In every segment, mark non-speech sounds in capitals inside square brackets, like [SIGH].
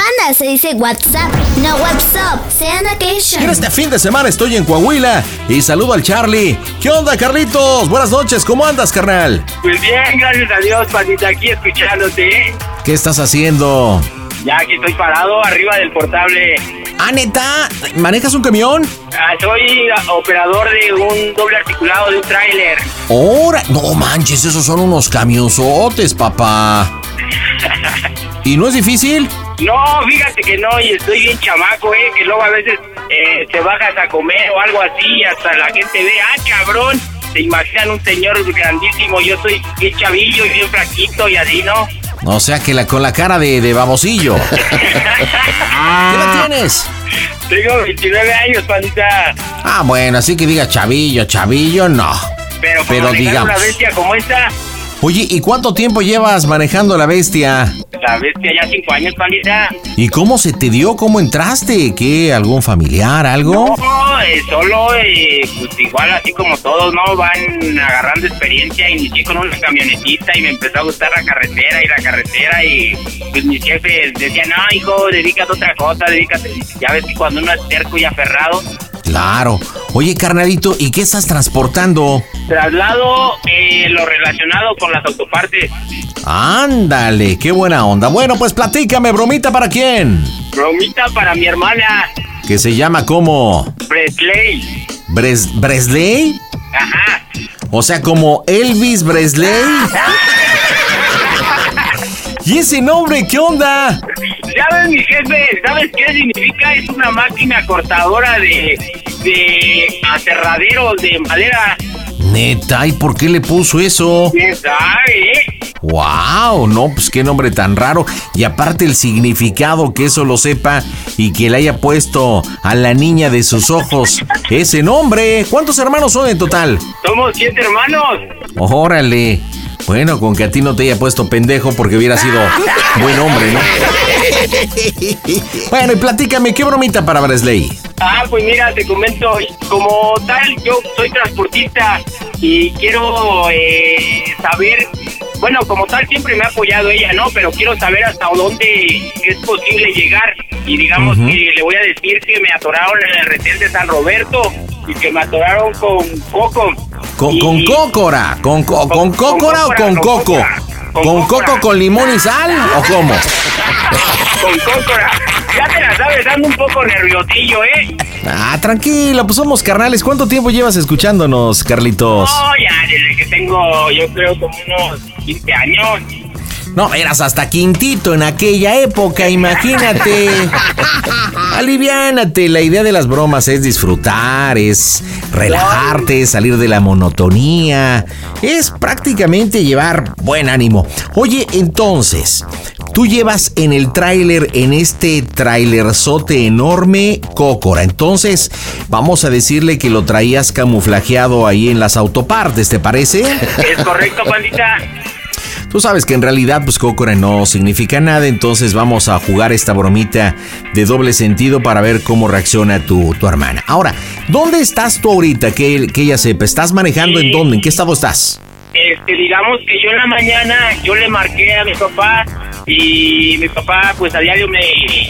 Panda se dice WhatsApp, no WhatsApp, sean occasion. En este fin de semana estoy en Coahuila y saludo al Charlie. ¿Qué onda, Carlitos? Buenas noches, ¿cómo andas, carnal? Pues bien, gracias a Dios, Pandita, aquí escuchándote. ¿eh? ¿Qué estás haciendo? Ya aquí estoy parado arriba del portable. Ah, neta, ¿manejas un camión? Ah, soy operador de un doble articulado de un tráiler. ¡Ahora! No manches, esos son unos camionzotes, papá. ¿Y no es difícil? No, fíjate que no, y estoy bien chamaco, eh, que luego a veces eh, te bajas a comer o algo así, y hasta la gente ve, ah, cabrón, se imaginan un señor grandísimo, yo soy bien chavillo y bien flaquito y así, ¿no? O sea que la, con la cara de, de babosillo. [LAUGHS] ¿Qué la tienes? Tengo 29 años, pandita. Ah, bueno, así que diga chavillo, chavillo, no. Pero, para Pero digamos. una bestia como esta, Oye, ¿y cuánto tiempo llevas manejando la bestia? la bestia ya 5 años, pandita. ¿Y cómo se te dio? ¿Cómo entraste? ¿Qué? ¿Algún familiar? ¿Algo? No, eh, solo, eh, pues igual así como todos, ¿no? Van agarrando experiencia. Inicié con una camionetita y me empezó a gustar la carretera y la carretera y pues mis jefes decían, no, hijo, dedícate a otra cosa, dedícate. Ya ves que cuando uno es terco y aferrado, Claro. Oye, carnalito, ¿y qué estás transportando? traslado eh, lo relacionado con las autopartes. Ándale, qué buena onda. Bueno, pues platícame, bromita para quién. Bromita para mi hermana, Que se llama como Presley. Bres Bresley, Ajá. o sea, como Elvis Bresley. [LAUGHS] ¿Y ese nombre qué onda? ¿Sabes, mi jefe? ¿Sabes qué significa? Es una máquina cortadora de, de aserraderos de madera. Neta, ¿y por qué le puso eso? ¿Quién sabe, eh? ¡Wow! No, pues qué nombre tan raro. Y aparte el significado, que eso lo sepa y que le haya puesto a la niña de sus ojos ese nombre. ¿Cuántos hermanos son en total? Somos siete hermanos. Órale. Bueno, con que a ti no te haya puesto pendejo porque hubiera sido buen hombre, ¿no? [LAUGHS] Bueno, y platícame, ¿qué bromita para Bresley? Ah, pues mira, te comento, como tal, yo soy transportista y quiero eh, saber, bueno, como tal siempre me ha apoyado ella, ¿no? Pero quiero saber hasta dónde es posible llegar y digamos que le voy a decir que me atoraron en el retén de San Roberto y que me atoraron con Coco. ¿Con, Y- con cócora? ¿Con, co- con cócora o con coco? con ¿Con cócora. coco con limón y sal o cómo? Con Cócora. Ya te la sabes, dando un poco nerviosillo, ¿eh? Ah, tranquilo, pues somos carnales. ¿Cuánto tiempo llevas escuchándonos, Carlitos? No, ya desde que tengo, yo creo, como unos 15 años. No, eras hasta quintito en aquella época, imagínate. [LAUGHS] Aliviánate, la idea de las bromas es disfrutar, es relajarte, salir de la monotonía, es prácticamente llevar buen ánimo. Oye, entonces, tú llevas en el tráiler, en este trailerzote enorme, cócora. Entonces, vamos a decirle que lo traías camuflajeado ahí en las autopartes, ¿te parece? ¿Es correcto, pandita? Tú sabes que en realidad pues cócora no significa nada, entonces vamos a jugar esta bromita de doble sentido para ver cómo reacciona tu, tu hermana. Ahora, ¿dónde estás tú ahorita? Que, que ella sepa, ¿estás manejando en dónde? ¿En qué estado estás? Este, digamos que yo en la mañana, yo le marqué a mi papá y mi papá pues a diario me,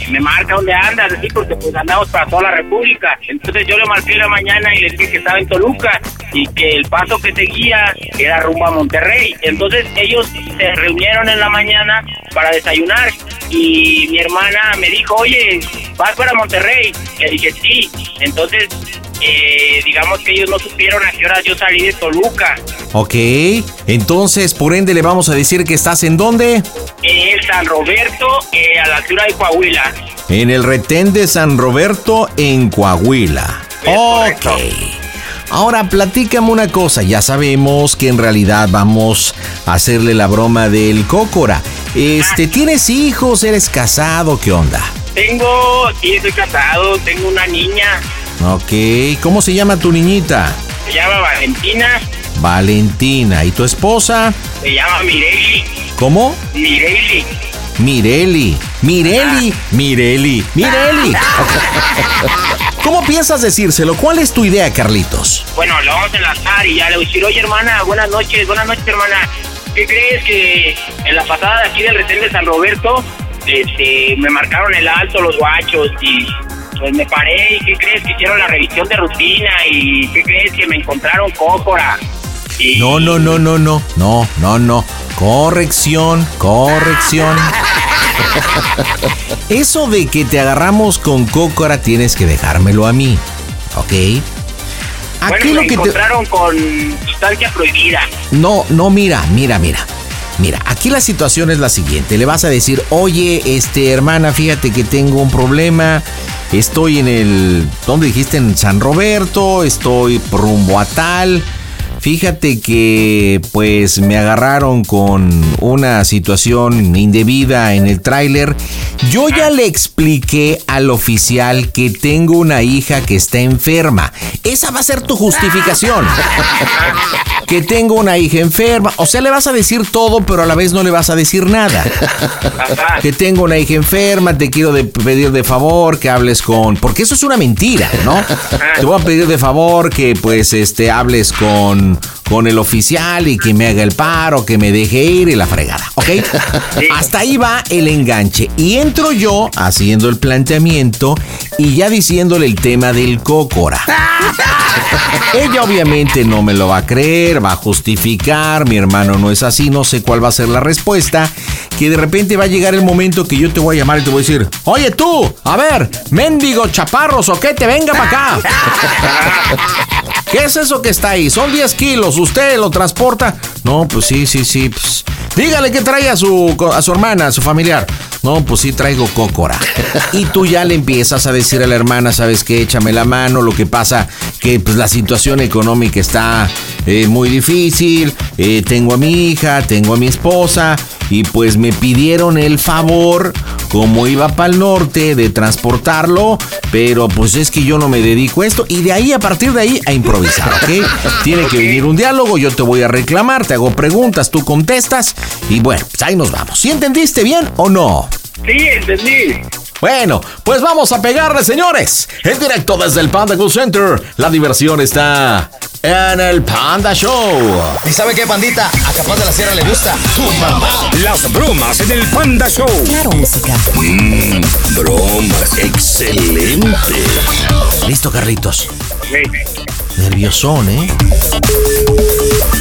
me marca dónde andas, así porque pues andamos para toda la república. Entonces yo le marqué la mañana y le dije que estaba en Toluca y que el paso que seguía era rumbo a Monterrey. Entonces ellos se reunieron en la mañana para desayunar y mi hermana me dijo, oye, ¿vas para Monterrey? Le dije, sí. Entonces, eh, digamos que ellos no supieron a qué hora yo salí de Toluca. Ok, entonces por ende le vamos a decir que estás en dónde? En el San Roberto, eh, a la altura de Coahuila. En el retén de San Roberto en Coahuila. Es ok. correcto. Ahora platícame una cosa, ya sabemos que en realidad vamos a hacerle la broma del cócora. Este, ¿tienes hijos? ¿Eres casado? ¿Qué onda? Tengo, sí, estoy casado, tengo una niña, Ok, ¿cómo se llama tu niñita? se llama Valentina, Valentina. ¿Y tu esposa? se llama Mireli, ¿Cómo? Mireli. Mireli. Mireli. Mireli. Mireli. [LAUGHS] ¿Cómo piensas decírselo? ¿Cuál es tu idea, Carlitos? Bueno, lo vamos a enlazar y ya le voy a decir, oye hermana, buenas noches, buenas noches hermana. ¿Qué crees que en la pasada de aquí del retén de San Roberto, este, me marcaron el alto los guachos y pues me paré y ¿qué crees que hicieron la revisión de rutina y qué crees que me encontraron cócora? No, no, no, no, no. No, no, no. Corrección, corrección. [LAUGHS] Eso de que te agarramos con cócora tienes que dejármelo a mí. ¿Ok? Aquí lo que te... encontraron con sustancia prohibida. No, no, mira, mira, mira. Mira, aquí la situación es la siguiente. Le vas a decir, oye, este, hermana, fíjate que tengo un problema. Estoy en el. ¿Dónde dijiste? En San Roberto. Estoy rumbo a tal. Fíjate que pues me agarraron con una situación indebida en el tráiler. Yo ya le expliqué al oficial que tengo una hija que está enferma. Esa va a ser tu justificación. [LAUGHS] que tengo una hija enferma. O sea, le vas a decir todo, pero a la vez no le vas a decir nada. Que tengo una hija enferma, te quiero de- pedir de favor que hables con... Porque eso es una mentira, ¿no? Te voy a pedir de favor que pues este hables con, con el oficial y que me haga el paro, que me deje ir y la fregada, ¿ok? [LAUGHS] Hasta ahí va el enganche. Y entro yo haciendo el planteamiento y ya diciéndole el tema del cócora. [LAUGHS] Ella obviamente no me lo va a creer, va a justificar, mi hermano no es así, no sé cuál va a ser la respuesta, que de repente va a llegar el momento que yo te voy a llamar y te voy a decir, oye tú, a ver, mendigo chaparros o qué, te venga para acá. ¿Qué es eso que está ahí? Son 10 kilos, ¿usted lo transporta? No, pues sí, sí, sí. Pues, dígale que trae a su, a su hermana, a su familiar. No, pues sí traigo cócora. Y tú ya le empiezas a decir a la hermana, ¿sabes qué? Échame la mano. Lo que pasa que pues la situación económica está eh, muy difícil. Eh, tengo a mi hija, tengo a mi esposa. Y pues me pidieron el favor, como iba para el norte, de transportarlo. Pero pues es que yo no me dedico a esto. Y de ahí, a partir de ahí, a improvisar, ¿ok? Tiene que venir un diálogo, yo te voy a reclamar, te hago preguntas, tú contestas. Y bueno, pues ahí nos vamos. ¿Sí entendiste bien o no? Sí, entendí. Bueno, pues vamos a pegarle, señores. En directo desde el Panda Cool Center. La diversión está en el Panda Show. ¿Y sabe qué, pandita? A Capaz de la Sierra le gusta. Tu mamá. Las bromas en el Panda Show. Claro, música. Bromas, excelente. Listo, Carlitos. Sí. Nerviosón, ¿eh?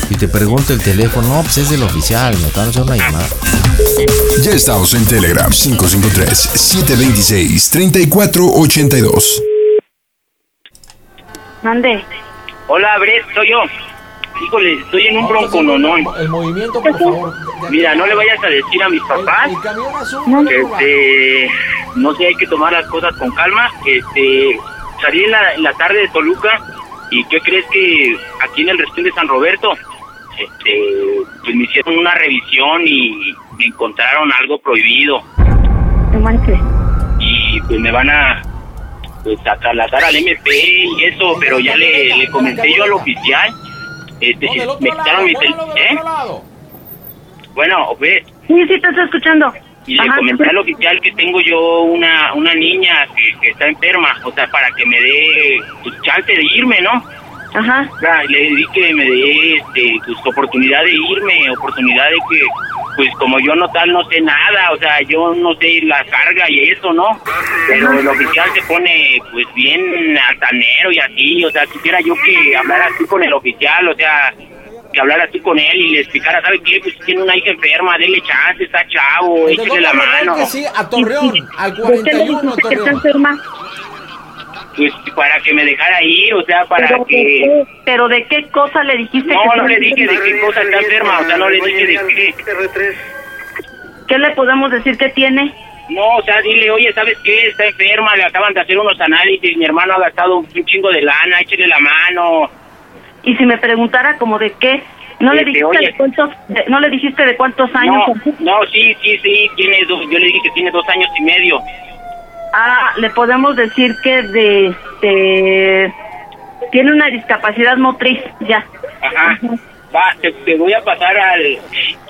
Y te pregunta el teléfono, no, pues es del oficial, me acaban de una llamada. Ya estamos en Telegram 553-726-3482. Mande. Hola, Brett, soy yo. Híjole, estoy en un bronco, no, no. El movimiento, por favor. Mira, no le vayas a decir a mis papás. que, Este, no sé, hay que tomar las cosas con calma. Este, salí en la, en la tarde de Toluca y ¿qué crees que aquí en el restén de San Roberto? Este, pues me hicieron una revisión y me encontraron algo prohibido No manches. y pues me van a pues a trasladar al MP y eso, pero ya le, le comenté yo al oficial. Este, me quitaron mi tel- ¿eh? Bueno, ve, Sí, sí, te estoy escuchando. Y le Ajá, comenté al oficial que tengo yo una, una niña que, que está enferma, o sea, para que me dé pues, chance de irme, ¿no? Ajá. O sea, le di que me dé este, pues, oportunidad de irme, oportunidad de que, pues como yo no tal, no sé nada, o sea, yo no sé la carga y eso, ¿no? Pero el oficial se pone, pues bien altanero y así, o sea, quisiera yo que hablara así con el oficial, o sea, que hablara tú con él y le explicara, ¿sabe qué? Pues tiene una hija enferma, dele chance, está chavo, ¿De échale la mano. que sí? A Torreón, al ¿De qué le 41 dijiste que está Torreón. enferma? Pues para que me dejara ir, o sea, para ¿Pero de, que... qué, ¿Pero de qué cosa le dijiste No, que no le dije de qué cosa está enferma, o sea, no le dije de qué. ¿Qué le podemos decir que tiene? No, o sea, dile, oye, ¿sabes qué? Está enferma, le acaban de hacer unos análisis, mi hermano ha gastado un chingo de lana, échale la mano. Y si me preguntara como de qué, ¿no le Este, dijiste oye. de cuántos, de- no le dijiste de cuántos años? No, no, sí, sí, sí, tiene dos, yo le dije que tiene dos años y medio. Ah, le podemos decir que de, de- tiene una discapacidad motriz, ya. Ajá. Va, te, te voy a pasar al,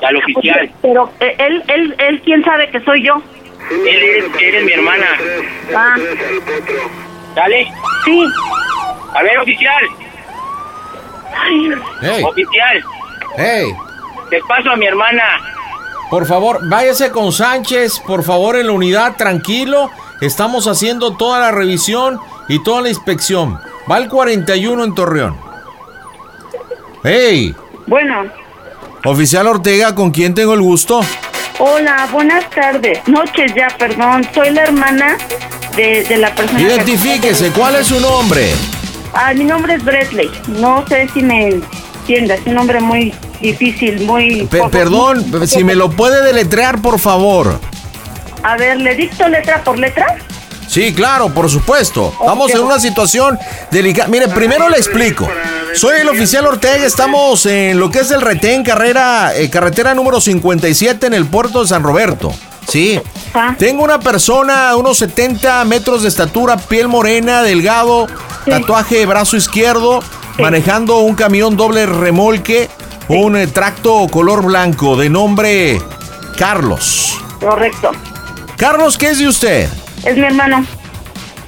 al oficial. Pero eh, él, él, él, ¿quién sabe que soy yo? Él es, él es mi hermana. Ah, ¿Dale? sí. A ver, oficial, Hey, oficial, hey, te paso a mi hermana. por favor, váyase con Sánchez, por favor, en la unidad, tranquilo. Estamos haciendo toda la revisión y toda la inspección. Va el 41 en Torreón. Hey, bueno, oficial Ortega, ¿con quién tengo el gusto? hola, buenas tardes. Noches ya, perdón. Soy la hermana de, de la persona que... Identifíquese, ¿cuál es su nombre? Ah, mi nombre es Bresley. No sé si me entiendes. Es un nombre muy difícil, muy... Pe- poco- perdón, si me lo puede deletrear, por favor. A ver, ¿le dicto letra por letra? Sí, claro, por supuesto. Estamos en una situación delicada. Mire, primero le explico. Soy el oficial Ortega, estamos en lo que es el retén, carrera, eh, carretera número 57 en el puerto de San Roberto. Sí. Ah. Tengo una persona, unos 70 metros de estatura, piel morena, delgado, Sí. tatuaje de brazo izquierdo, Sí. manejando un camión doble remolque, un eh, tracto color blanco de nombre Carlos. Correcto. Carlos, ¿qué es de usted? Es mi hermano.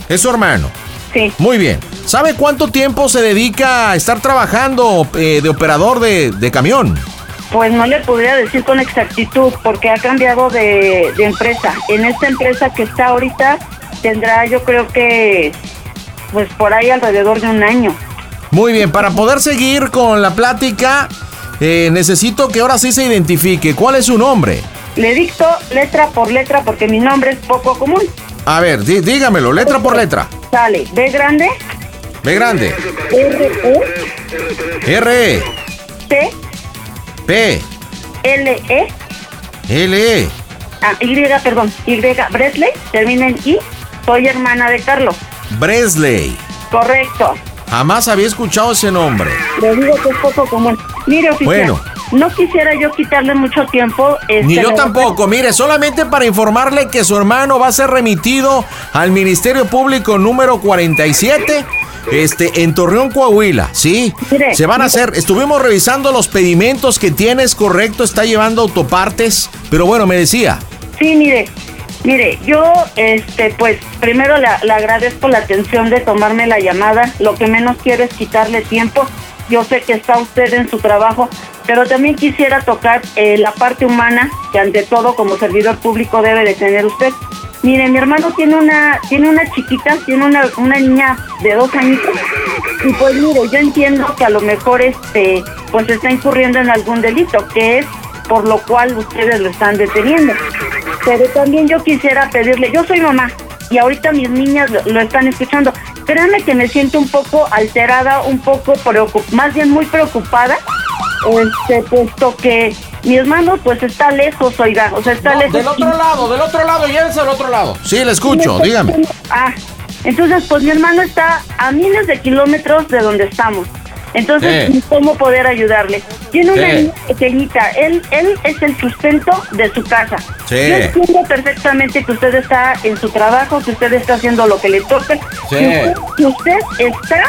Es su hermano. Sí. Muy bien. ¿Sabe cuánto tiempo se dedica a estar trabajando eh, de operador de, de camión? Pues no le podría decir con exactitud porque ha cambiado de, de empresa. En esta empresa que está ahorita tendrá yo creo que pues por ahí alrededor de un año. Muy bien, para poder seguir con la plática, eh, necesito que ahora sí se identifique. ¿Cuál es su nombre? Le dicto letra por letra porque mi nombre es poco común. A ver, dí- dígamelo, letra por letra. Sale B grande, B grande. R, E, R, E, T, P, L, E, L, E. ah, Y, perdón, Y, Bresley, termina en I. Soy hermana de Carlos. Bresley. Correcto. Jamás había escuchado ese nombre. Le digo que es poco común. Mire, oficial, Bueno. no quisiera yo quitarle mucho tiempo. este, Ni yo tampoco. Mire, solamente para informarle que su hermano va a ser remitido al Ministerio Público número 47. Este, en Torreón, Coahuila, ¿sí? Mire, Se van a hacer, estuvimos revisando los pedimentos que tienes, correcto, está llevando autopartes, pero bueno, me decía, Sí, mire, mire, yo, este, pues, primero le, agradezco la atención de tomarme la llamada. Lo que menos quiero es quitarle tiempo. Yo sé que está usted en su trabajo, pero también quisiera tocar eh, la parte humana que ante todo como servidor público debe de tener usted. Mire, mi hermano tiene una, tiene una chiquita, tiene una, una niña de dos añitos y pues mire, yo entiendo que a lo mejor este, pues está incurriendo en algún delito, que es por lo cual ustedes lo están deteniendo. Pero también yo quisiera pedirle, yo soy mamá y ahorita mis niñas lo, lo están escuchando. Créanme que me siento un poco alterada, un poco preocupada, más bien muy preocupada, este, puesto que mi hermano pues está lejos, oiga, o sea, está lejos. del otro lado, del otro lado, llévense al otro lado. Sí, le escucho, Sí, dígame. Ah, entonces pues mi hermano está a miles de kilómetros de donde estamos. Entonces, Sí. ¿cómo poder ayudarle? Tiene una Sí. niña pequeñita, él, él es el sustento de su casa. Sí. Yo entiendo perfectamente que usted está en su trabajo, que usted está haciendo lo que le toque, Sí. que, usted, que usted está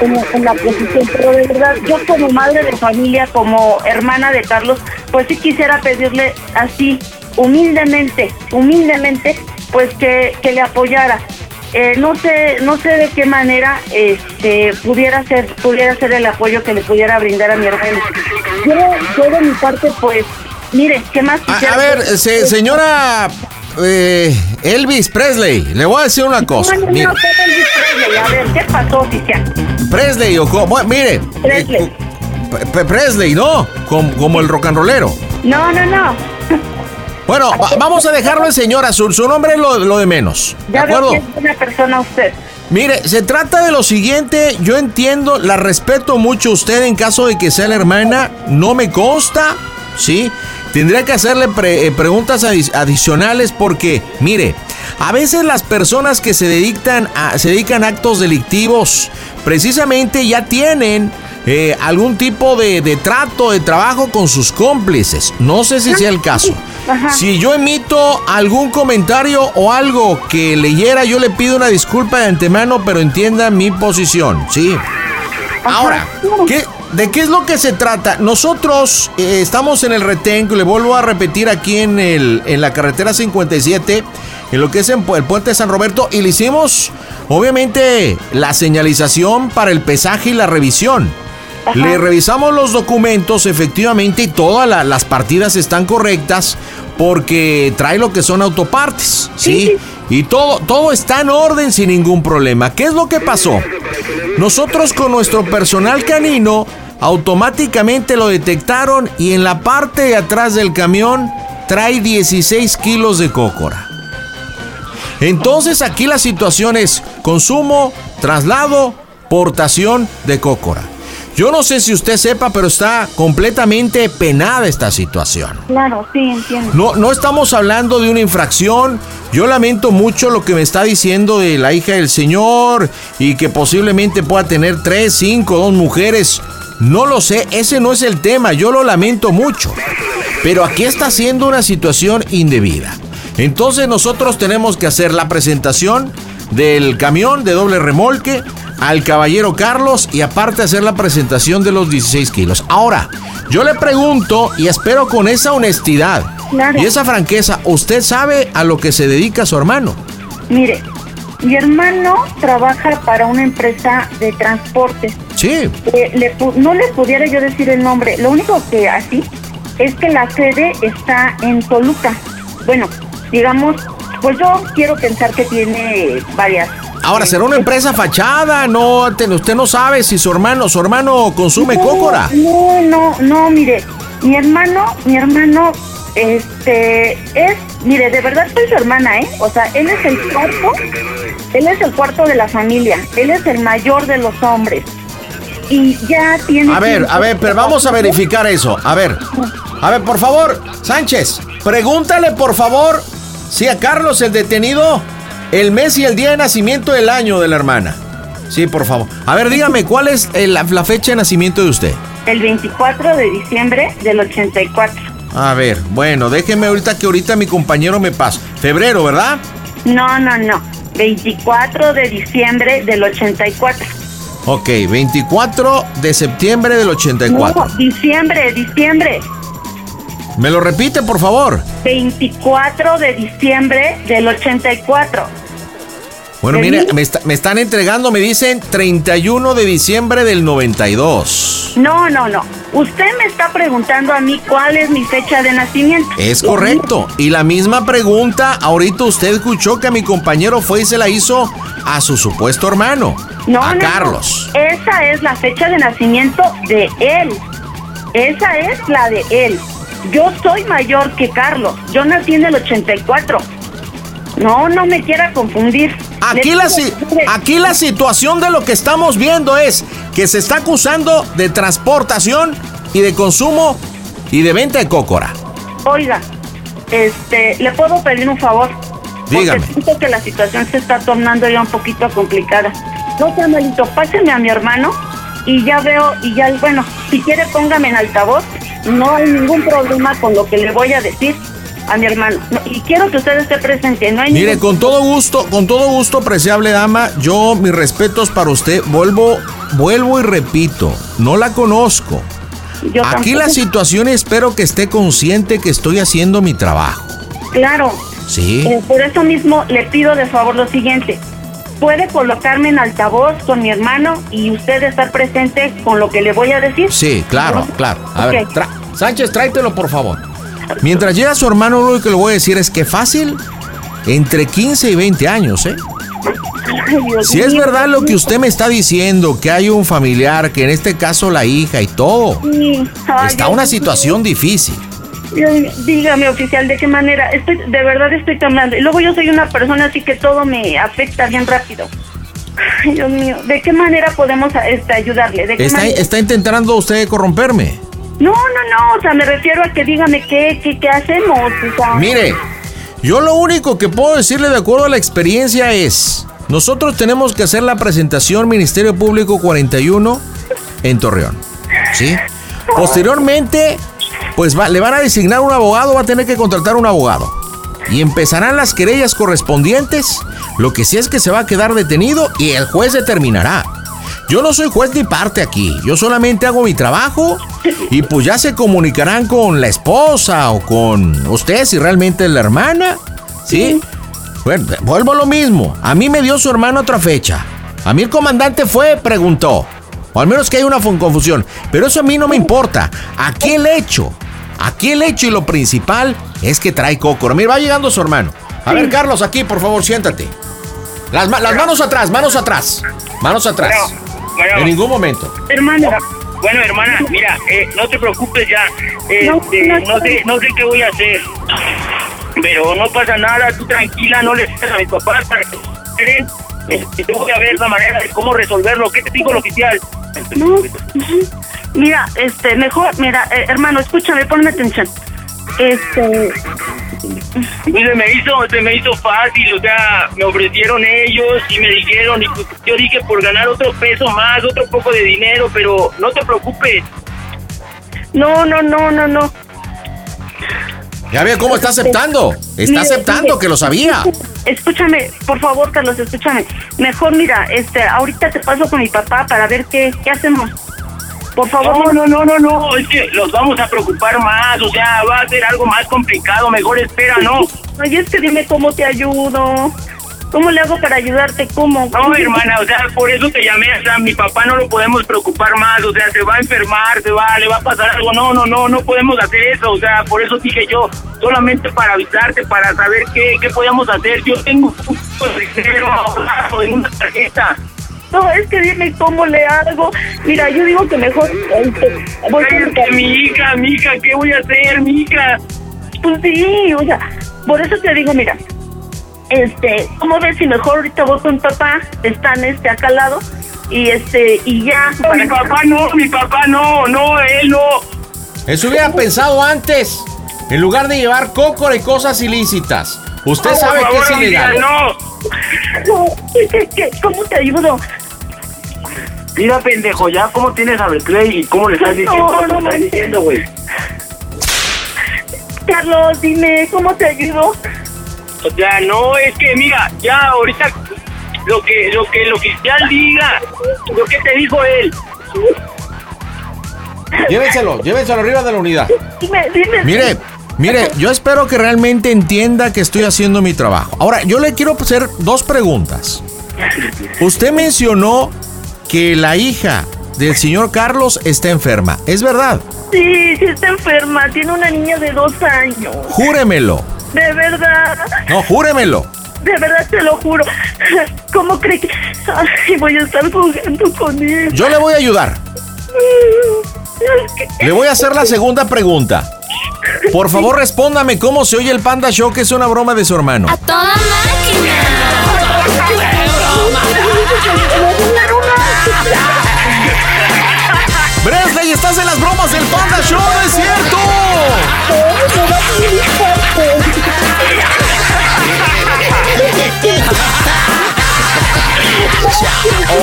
en, en la posición, pero de verdad, yo como madre de familia, como hermana de Carlos, pues sí quisiera pedirle así, humildemente, humildemente, pues que, que le apoyara. Eh, no sé no sé de qué manera este pudiera ser pudiera ser el apoyo que le pudiera brindar a mi hermano yo, yo de mi parte pues mire qué más A, quisiera a ver, se- señora eh, Elvis Presley, le voy a decir una cosa. No, no, no, Mire, todo Elvis Presley. A ver, ¿qué pasó, oficial? Presley o co- bueno, mire, Presley. eh, P- Presley, ¿no? Como, como el rock and rollero. No, no, no. Bueno, va- vamos a dejarlo en señor Azul. Su nombre es lo, lo de menos. ¿De Ya veo acuerdo? que es una persona usted. Mire, se trata de lo siguiente. Yo entiendo, la respeto mucho a usted en caso de que sea la hermana. No me consta, ¿sí? Tendría que hacerle pre- eh, preguntas adi- adicionales porque, mire, a veces las personas que se dedican a, se dedican a actos delictivos precisamente ya tienen eh, algún tipo de, de trato, de trabajo con sus cómplices. No sé si sea el caso. Ajá. Si yo emito algún comentario o algo que leyera, yo le pido una disculpa de antemano, pero entienda mi posición, ¿sí? Ahora, ¿qué- ¿de qué es lo que se trata? Nosotros eh, estamos en el retén, le vuelvo a repetir aquí en, el, en la carretera 57, en lo que es en el puente de San Roberto, y le hicimos, obviamente, la señalización para el pesaje y la revisión. Le revisamos los documentos, efectivamente, y todas la- las partidas están correctas porque trae lo que son autopartes, ¿sí? Y todo, todo está en orden sin ningún problema. ¿Qué es lo que pasó? Nosotros con nuestro personal canino automáticamente lo detectaron y en la parte de atrás del camión trae 16 kilos de cócora. Entonces aquí la situación es consumo, traslado, portación de cócora. Yo no sé si usted sepa, pero está completamente penada esta situación. Claro, sí, entiendo. No, no estamos hablando de una infracción. Yo lamento mucho lo que me está diciendo de la hija del señor y que posiblemente pueda tener tres, cinco, dos mujeres. No lo sé, ese no es el tema, yo lo lamento mucho. Pero aquí está siendo una situación indebida. Entonces nosotros tenemos que hacer la presentación del camión de doble remolque al caballero Carlos y aparte hacer la presentación de los 16 kilos. Ahora, yo le pregunto y espero con esa honestidad Claro. y esa franqueza, ¿usted sabe a lo que se dedica su hermano? Mire, mi hermano trabaja para una empresa de transporte. Sí. Eh, le no le pudiera yo decir el nombre. Lo único que así es que la sede está en Toluca. Bueno, digamos, pues yo quiero pensar que tiene varias. Ahora, ¿será una empresa fachada? No, te- usted no sabe si su hermano, su hermano consume No, cócora. No, no, no, mire, mi hermano, mi hermano, este, es, mire, de verdad soy su hermana, ¿eh? O sea, él es el cuarto, él es el cuarto de la familia, él es el mayor de los hombres. Y ya tiene... A ver, a ver, pero vamos a verificar eso. A ver, a ver, por favor, Sánchez, pregúntale por favor si a Carlos el detenido el mes y el día de nacimiento del año de la hermana. Sí, por favor. A ver, dígame, ¿cuál es eh, la, la fecha de nacimiento de usted? El 24 de diciembre del 84. A ver, bueno, déjeme ahorita que ahorita mi compañero me pasa. Febrero, ¿verdad? No, no, no. 24 de diciembre del 84. Ok, 24 de septiembre del 84. No, diciembre, diciembre. ¿Me lo repite, por favor? 24 de diciembre del 84. Bueno, ¿De mire, me, está- me están entregando, me dicen 31 de diciembre del 92. No, no, no. Usted me está preguntando a mí cuál es mi fecha de nacimiento. Es correcto. Y la misma pregunta, ahorita usted escuchó que mi compañero fue y se la hizo a su supuesto hermano, No, a no, no. Carlos. Esa es la fecha de nacimiento de él. Esa es la de él. Yo soy mayor que Carlos. Yo nací en el 84. No, no me quiera confundir. Aquí la situación de lo que estamos viendo es que se está acusando de transportación y de consumo y de venta de cócora. Oiga, este, ¿le puedo pedir un favor? Dígame. Porque siento que la situación se está tornando ya un poquito complicada. No sea malito, páseme a mi hermano y ya veo, y ya, bueno, si quiere póngame en altavoz. No hay ningún problema con lo que le voy a decir a mi hermano. No, y quiero que usted esté presente. No hay Mire, ningún- con todo gusto, con todo gusto, apreciable dama, yo mis respetos para usted. Vuelvo, vuelvo y repito, no la conozco. Yo Aquí tampoco- la situación espero que esté consciente que estoy haciendo mi trabajo. Claro. Sí. Eh, por eso mismo le pido de favor lo siguiente. Puede colocarme en altavoz con mi hermano y usted estar presente con lo que le voy a decir. Sí, claro, claro. A ver, Sánchez, tráetelo por favor. Mientras llega su hermano, lo único que le voy a decir es que fácil, entre 15 y 20 años, ¿eh? Si es verdad lo que usted me está diciendo, que hay un familiar, que en este caso la hija y todo, está una situación difícil. Dígame, oficial, ¿de qué manera? Estoy, de verdad estoy temblando. Y luego yo soy una persona así que todo me afecta bien rápido. Ay, Dios mío, ¿de qué manera podemos este, ayudarle? ¿De qué Está, manera? está intentando usted corromperme. No, no, no, o sea, me refiero a que dígame qué, qué, qué hacemos. Mire, yo lo único que puedo decirle de acuerdo a la experiencia es, nosotros tenemos que hacer la presentación Ministerio Público 41 en Torreón. ¿Sí? Posteriormente, pues va- le van a designar un abogado, va a tener que contratar un abogado. Y empezarán las querellas correspondientes. Lo que sí es que se va a quedar detenido y el juez determinará. Yo no soy juez ni parte aquí. Yo solamente hago mi trabajo y pues ya se comunicarán con la esposa o con usted si realmente es la hermana. ¿Sí? Bueno, vuelvo a lo mismo. A mí me dio su hermano otra fecha. A mí el comandante fue, preguntó. O al menos que hay una confusión. Pero eso a mí no me importa. Aquí el hecho. Aquí el hecho y lo principal es que trae cócoro. Mira, va llegando su hermano. A ver, Carlos, aquí, por favor, siéntate. Las manos atrás, manos atrás. Manos atrás. Bueno. En ningún momento. hermano, Bueno, hermana, mira, eh, no te preocupes ya. No, Este, no, no, sé, no sé qué voy a hacer. Pero no pasa nada, tú tranquila, no le digas a mis papás para que. Este, yo voy a ver la manera de cómo resolverlo. ¿Qué te dijo el oficial? no. Mira, este, mejor, mira, eh, hermano, escúchame, ponme atención. Este, se me hizo, se me hizo fácil, o sea, me ofrecieron ellos y me dijeron, y pues yo dije por ganar otro peso más, otro poco de dinero, pero no te preocupes. no, no, no, no, no. Ya ve cómo está aceptando. Está Mire, aceptando mire, que lo sabía. Escúchame, por favor, Carlos, escúchame. Mejor, mira, este, ahorita te paso con mi papá para ver qué, qué hacemos. Por favor, No, no, no, no, no, es que los vamos a preocupar más, o sea, va a ser algo más complicado, mejor espera, ¿no? [LAUGHS] Oye, es que dime cómo te ayudo. ¿Cómo le hago para ayudarte? ¿Cómo? No, hermana, o sea, por eso te llamé, o sea, mi papá no lo podemos preocupar más, o sea, se va a enfermar, se va, le va a pasar algo, no, no, no, no podemos hacer eso, o sea, por eso dije yo, solamente para avisarte, para saber qué, qué podíamos hacer, yo tengo un dinero en una tarjeta. No, es que dime cómo le hago. Mira, yo digo que mejor este, voy con mi Cállate, mi hija, mi hija, ¿qué voy a hacer, mi hija? Pues sí, o sea, por eso te digo, mira, este, ¿cómo ves si mejor ahorita voy con papá? Están este acá al lado y este y ya. No, mi papá no, mi papá no, no, él no. Eso hubiera pensado antes. En lugar de llevar cócora y cosas ilícitas. Usted No, sabe por que es favor, ilegal. No, No, ¿qué- qué- ¿Cómo te ayudo? Mira, pendejo, ya cómo tienes a Clay y cómo le estás diciendo. No, no, ¿Qué estás no. diciendo, güey? Carlos, dime, ¿cómo te ayudo? O sea, no, es que mira, ya ahorita lo que lo que el oficial diga, lo que te dijo él. Llévenselo, llévenselo arriba de la unidad. Dime, dime. Mire, mire, [LAUGHS] yo espero que realmente entienda que estoy haciendo mi trabajo. Ahora, yo le quiero hacer dos preguntas. Usted mencionó que la hija del señor Carlos está enferma. ¿Es verdad? Sí, sí está enferma, tiene una niña de dos años. Júremelo. De verdad, No, júremelo. de verdad te lo juro. ¿Cómo cree que Ay, voy a estar jugando con él? Yo le voy a ayudar. Es que- Le voy a hacer la segunda pregunta. Por favor, respóndame cómo se oye el Panda Show, que es una broma de su hermano. A toda máquina. Bresley, estás en las bromas del Panda Show, ¿no es cierto?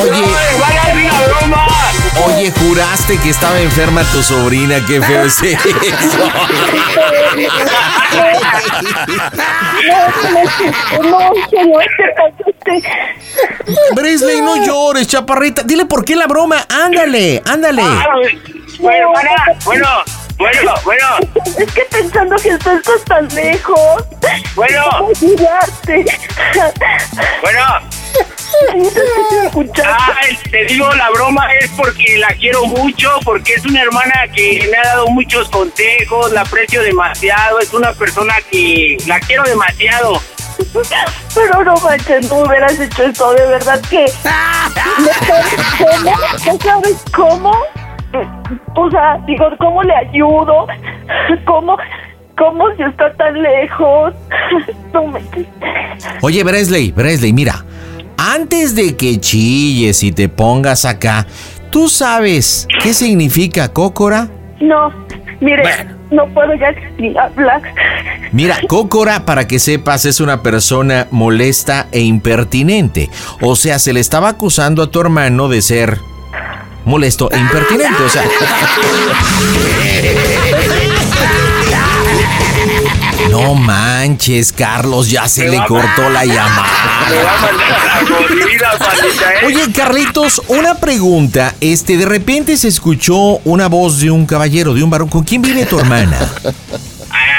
Oye, oye, juraste que estaba enferma tu sobrina, qué feo es [LAUGHS] eso. No, pasaste. Bresley, no llores, chaparrita. Dile por qué la broma. Ándale, ándale. Ah, Bueno, bueno, bueno, bueno, Es que pensando que estás tan lejos. Bueno. Bueno. Ah, te digo, la broma es porque la quiero mucho, porque es una hermana que me ha dado muchos consejos, la aprecio demasiado, es una persona que la quiero demasiado. Pero no manches, no hubieras hecho esto, de verdad que... ¿No sabes cómo? ¿No sabes cómo? O sea, digo, ¿cómo le ayudo? ¿Cómo? ¿Cómo si está tan lejos? No manches. Oye, Bresley, Bresley, mira. Antes de que chilles y te pongas acá, ¿tú sabes qué significa cócora? No, mire, no puedo ya ni hablar. Mira, cócora, para que sepas, es una persona molesta e impertinente. O sea, se le estaba acusando a tu hermano de ser molesto e impertinente. O sea. [LAUGHS] No manches, Carlos, ya se le cortó la llamada. Me va a mandar a la jodida, pandita, ¿eh? Oye, Carlitos, una pregunta. Este, de repente se escuchó una voz de un caballero, de un varón. ¿Con quién vive tu hermana?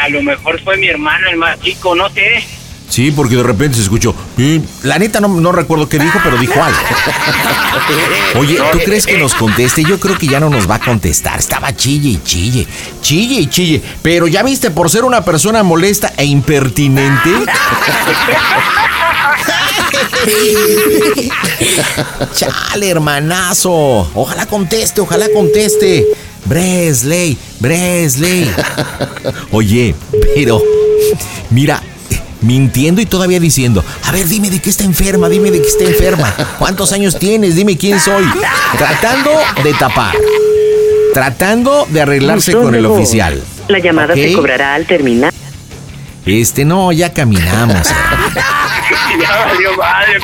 A lo mejor fue mi hermano, el más chico, no sé. Sí, porque de repente se escuchó. "Eh", La neta no, no recuerdo qué dijo, pero dijo algo. [LAUGHS] Oye, ¿tú crees que nos conteste? Yo creo que ya no nos va a contestar. Estaba chille y chille, chille y chille. Pero ya viste, por ser una persona molesta e impertinente. [LAUGHS] Chale, hermanazo. Ojalá conteste, ojalá conteste. Bresley, Bresley. Oye, pero mira, mintiendo y todavía diciendo, a ver, dime de qué está enferma, dime de qué está enferma. ¿Cuántos años tienes? Dime quién soy. Tratando de tapar. Tratando de arreglarse con el oficial. La llamada se cobrará al terminar. Este, no, ya caminamos. [LAUGHS] Ya valió madre.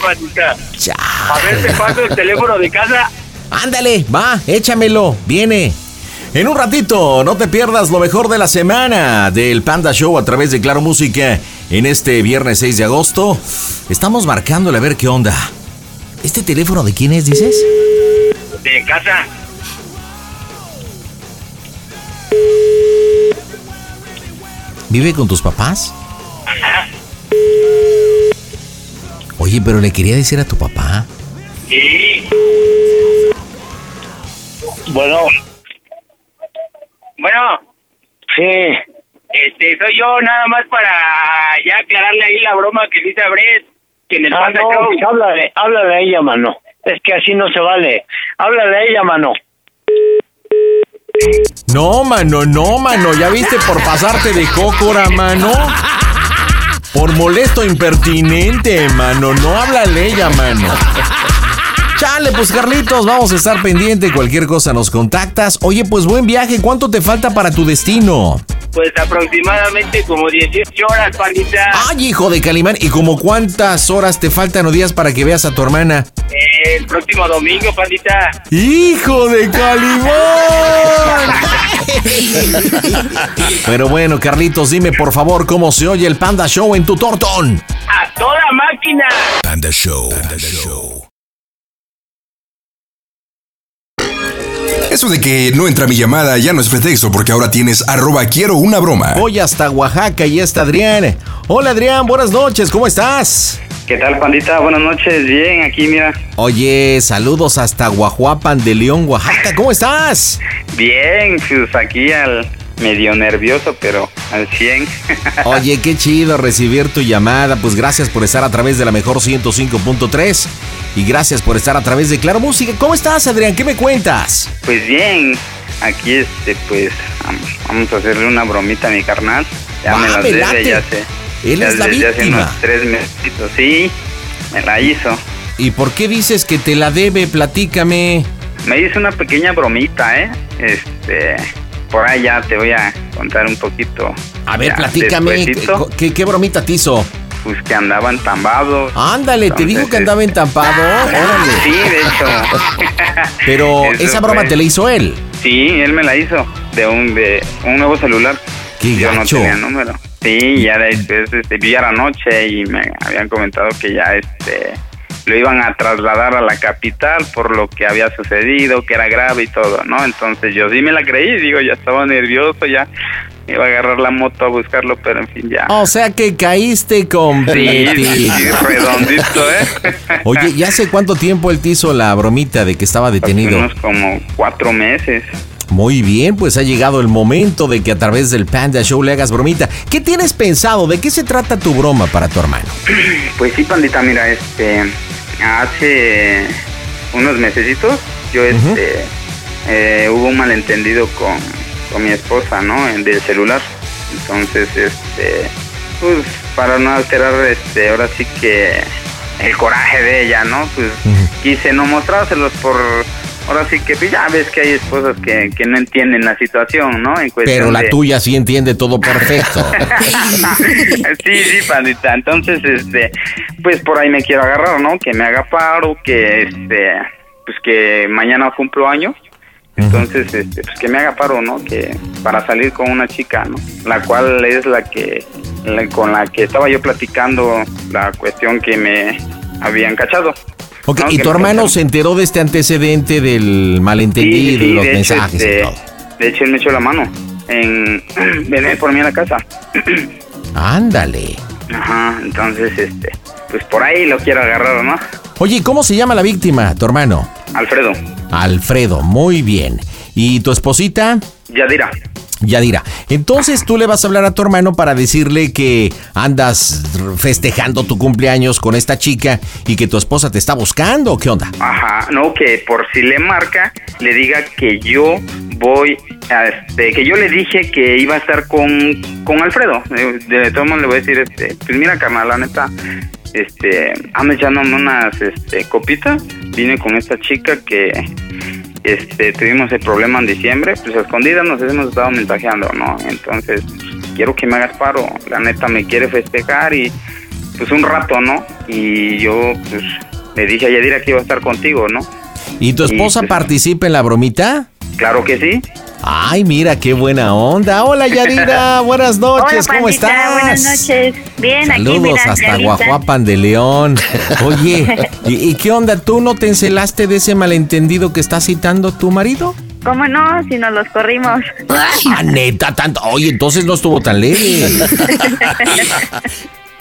Chale. A ver, te paso el teléfono de casa. Ándale, va, échamelo, viene. En un ratito, no te pierdas lo mejor de la semana del Panda Show a través de Claro Música. En este viernes 6 de agosto, estamos marcándole a ver qué onda. ¿Este teléfono de quién es, dices? De casa. ¿Vive con tus papás? Oye, pero le quería decir a tu papá. Sí. Bueno, sí. este, soy yo nada más para ya aclararle ahí la broma que dice Bret, que en el Ah, Panda no, Show... pues háblale, háblale a ella, mano. Es que así no se vale. Háblale a ella, mano. No, mano, no, mano. ¿Ya viste por pasarte de cócora, mano? Por molesto impertinente, mano. No háblale ella, mano. Chale, pues Carlitos, vamos a estar pendiente. Cualquier cosa nos contactas. Oye, pues buen viaje. ¿Cuánto te falta para tu destino? Pues aproximadamente como 18 horas, pandita. Ay, hijo de Calimán. ¿Y como cuántas horas te faltan o días para que veas a tu hermana? El próximo domingo, pandita. ¡Hijo de Calimán! Pero bueno, Carlitos, dime por favor cómo se oye el Panda Show en tu tortón. ¡A toda máquina! Panda Show. Panda Show. Eso de que no entra mi llamada ya no es pretexto porque ahora tienes arroba quiero una broma. Voy hasta Oaxaca y está Adrián. Hola Adrián, buenas noches, ¿cómo estás? ¿Qué tal, pandita? Buenas noches. Bien, aquí, mira. Oye, saludos hasta Guajuapan de León, Oaxaca, ¿cómo estás? Bien, pues aquí al medio nervioso, pero al 100. [LAUGHS] Oye, qué chido recibir tu llamada. Pues gracias por estar a través de la mejor 105.3 y gracias por estar a través de Claro Música. ¿Cómo estás, Adrián? ¿Qué me cuentas? Pues bien, aquí, este, pues vam- vamos a hacerle una bromita a mi carnal. Ya me las me debe, ya sé. Él Ya es la desde hace víctima. unos tres meses, sí, me la hizo. ¿Y por qué dices que te la debe? Platícame. Me hizo una pequeña bromita, ¿eh? Este, por ahí ya te voy a contar un poquito. A ver, ya platícame. ¿Qué, qué bromita te hizo? Pues que andaban tambados. Ándale, te dijo que andaba entampado. Órale. Sí, de hecho. [LAUGHS] Pero [LAUGHS] Eso esa broma fue. te la hizo él. Sí, él me la hizo de un de un nuevo celular. Qué Yo no tenía número. Sí, ya después este, vi a la noche y me habían comentado que ya este lo iban a trasladar a la capital por lo que había sucedido, que era grave y todo, ¿no? Entonces yo sí me la creí, digo, ya estaba nervioso, ya iba a agarrar la moto a buscarlo, pero en fin, ya. O sea que caíste Sí, completo. sí, sí, redondito, ¿eh? [LAUGHS] Oye, ¿ya hace cuánto tiempo él te hizo la bromita de que estaba detenido? Unos como cuatro meses. Muy bien, pues ha llegado el momento de que a través del Panda Show le hagas bromita. ¿Qué tienes pensado? ¿De qué se trata tu broma para tu hermano? [CLEARS THROAT] Pues sí, pandita, mira, este, hace unos mesecitos yo, este, eh, hubo un malentendido con, con mi esposa, ¿no? Del celular. Entonces, este, pues para no alterar, este, ahora sí que el coraje de ella, ¿no? Pues quise no mostrárselos por, ahora sí que pues, ya ves que hay esposas que, que no entienden la situación, ¿no? En Pero la de- tuya sí entiende todo perfecto. [LAUGHS] sí, sí, pandita. Entonces, este, pues por ahí me quiero agarrar, ¿no? Que me haga paro, que este, pues que mañana cumplo años. Entonces, este, pues que me haga paro, ¿no? Que para salir con una chica, ¿no? La cual es la que, la- con la que estaba yo platicando la cuestión que me habían cachado. Ok. ¿y tu hermano se enteró de este antecedente del malentendido Sí, sí, y los de hecho, mensajes y todo? de hecho, él me echó la mano en [CLEARS THROAT] venir por mí a la casa. Ándale. Ajá, entonces, este, pues por ahí lo quiero agarrar, ¿no? Oye, ¿y ¿cómo se llama la víctima, tu hermano? Alfredo, Alfredo, muy bien. ¿Y tu esposita? Yadira. Yadira. Entonces tú le vas a hablar a tu hermano para decirle que andas festejando tu cumpleaños con esta chica y que tu esposa te está buscando. ¿Qué onda? Ajá, no, que por si le marca, le diga que yo voy, este, que yo le dije que iba a estar con, con Alfredo. De, de todos modos le voy a decir, este, pues mira, carnal, la neta, este, ando echándome unas, este, copitas, vine con esta chica que, este, tuvimos el problema en diciembre, pues a escondidas nos hemos estado mensajeando, ¿no? Entonces, quiero que me hagas paro, la neta me quiere festejar y, pues un rato, ¿no? Y yo, pues, le dije a Yadira que iba a estar contigo, ¿no? ¿Y tu esposa pues- participa en la bromita? Claro que sí. Ay, mira, qué buena onda. Hola, Yadira. [LAUGHS] Buenas noches. Hola, ¿Cómo pandita, estás? Buenas noches. Bien, aquí Saludos mira, hasta. Guajuapan de León. Oye, [LAUGHS] ¿y, y qué onda? ¿Tú no te encelaste de ese malentendido que está citando tu marido? ¿Cómo no? Si nos los corrimos. Ah, neta, tanto. Oye, entonces no estuvo tan leve. [LAUGHS]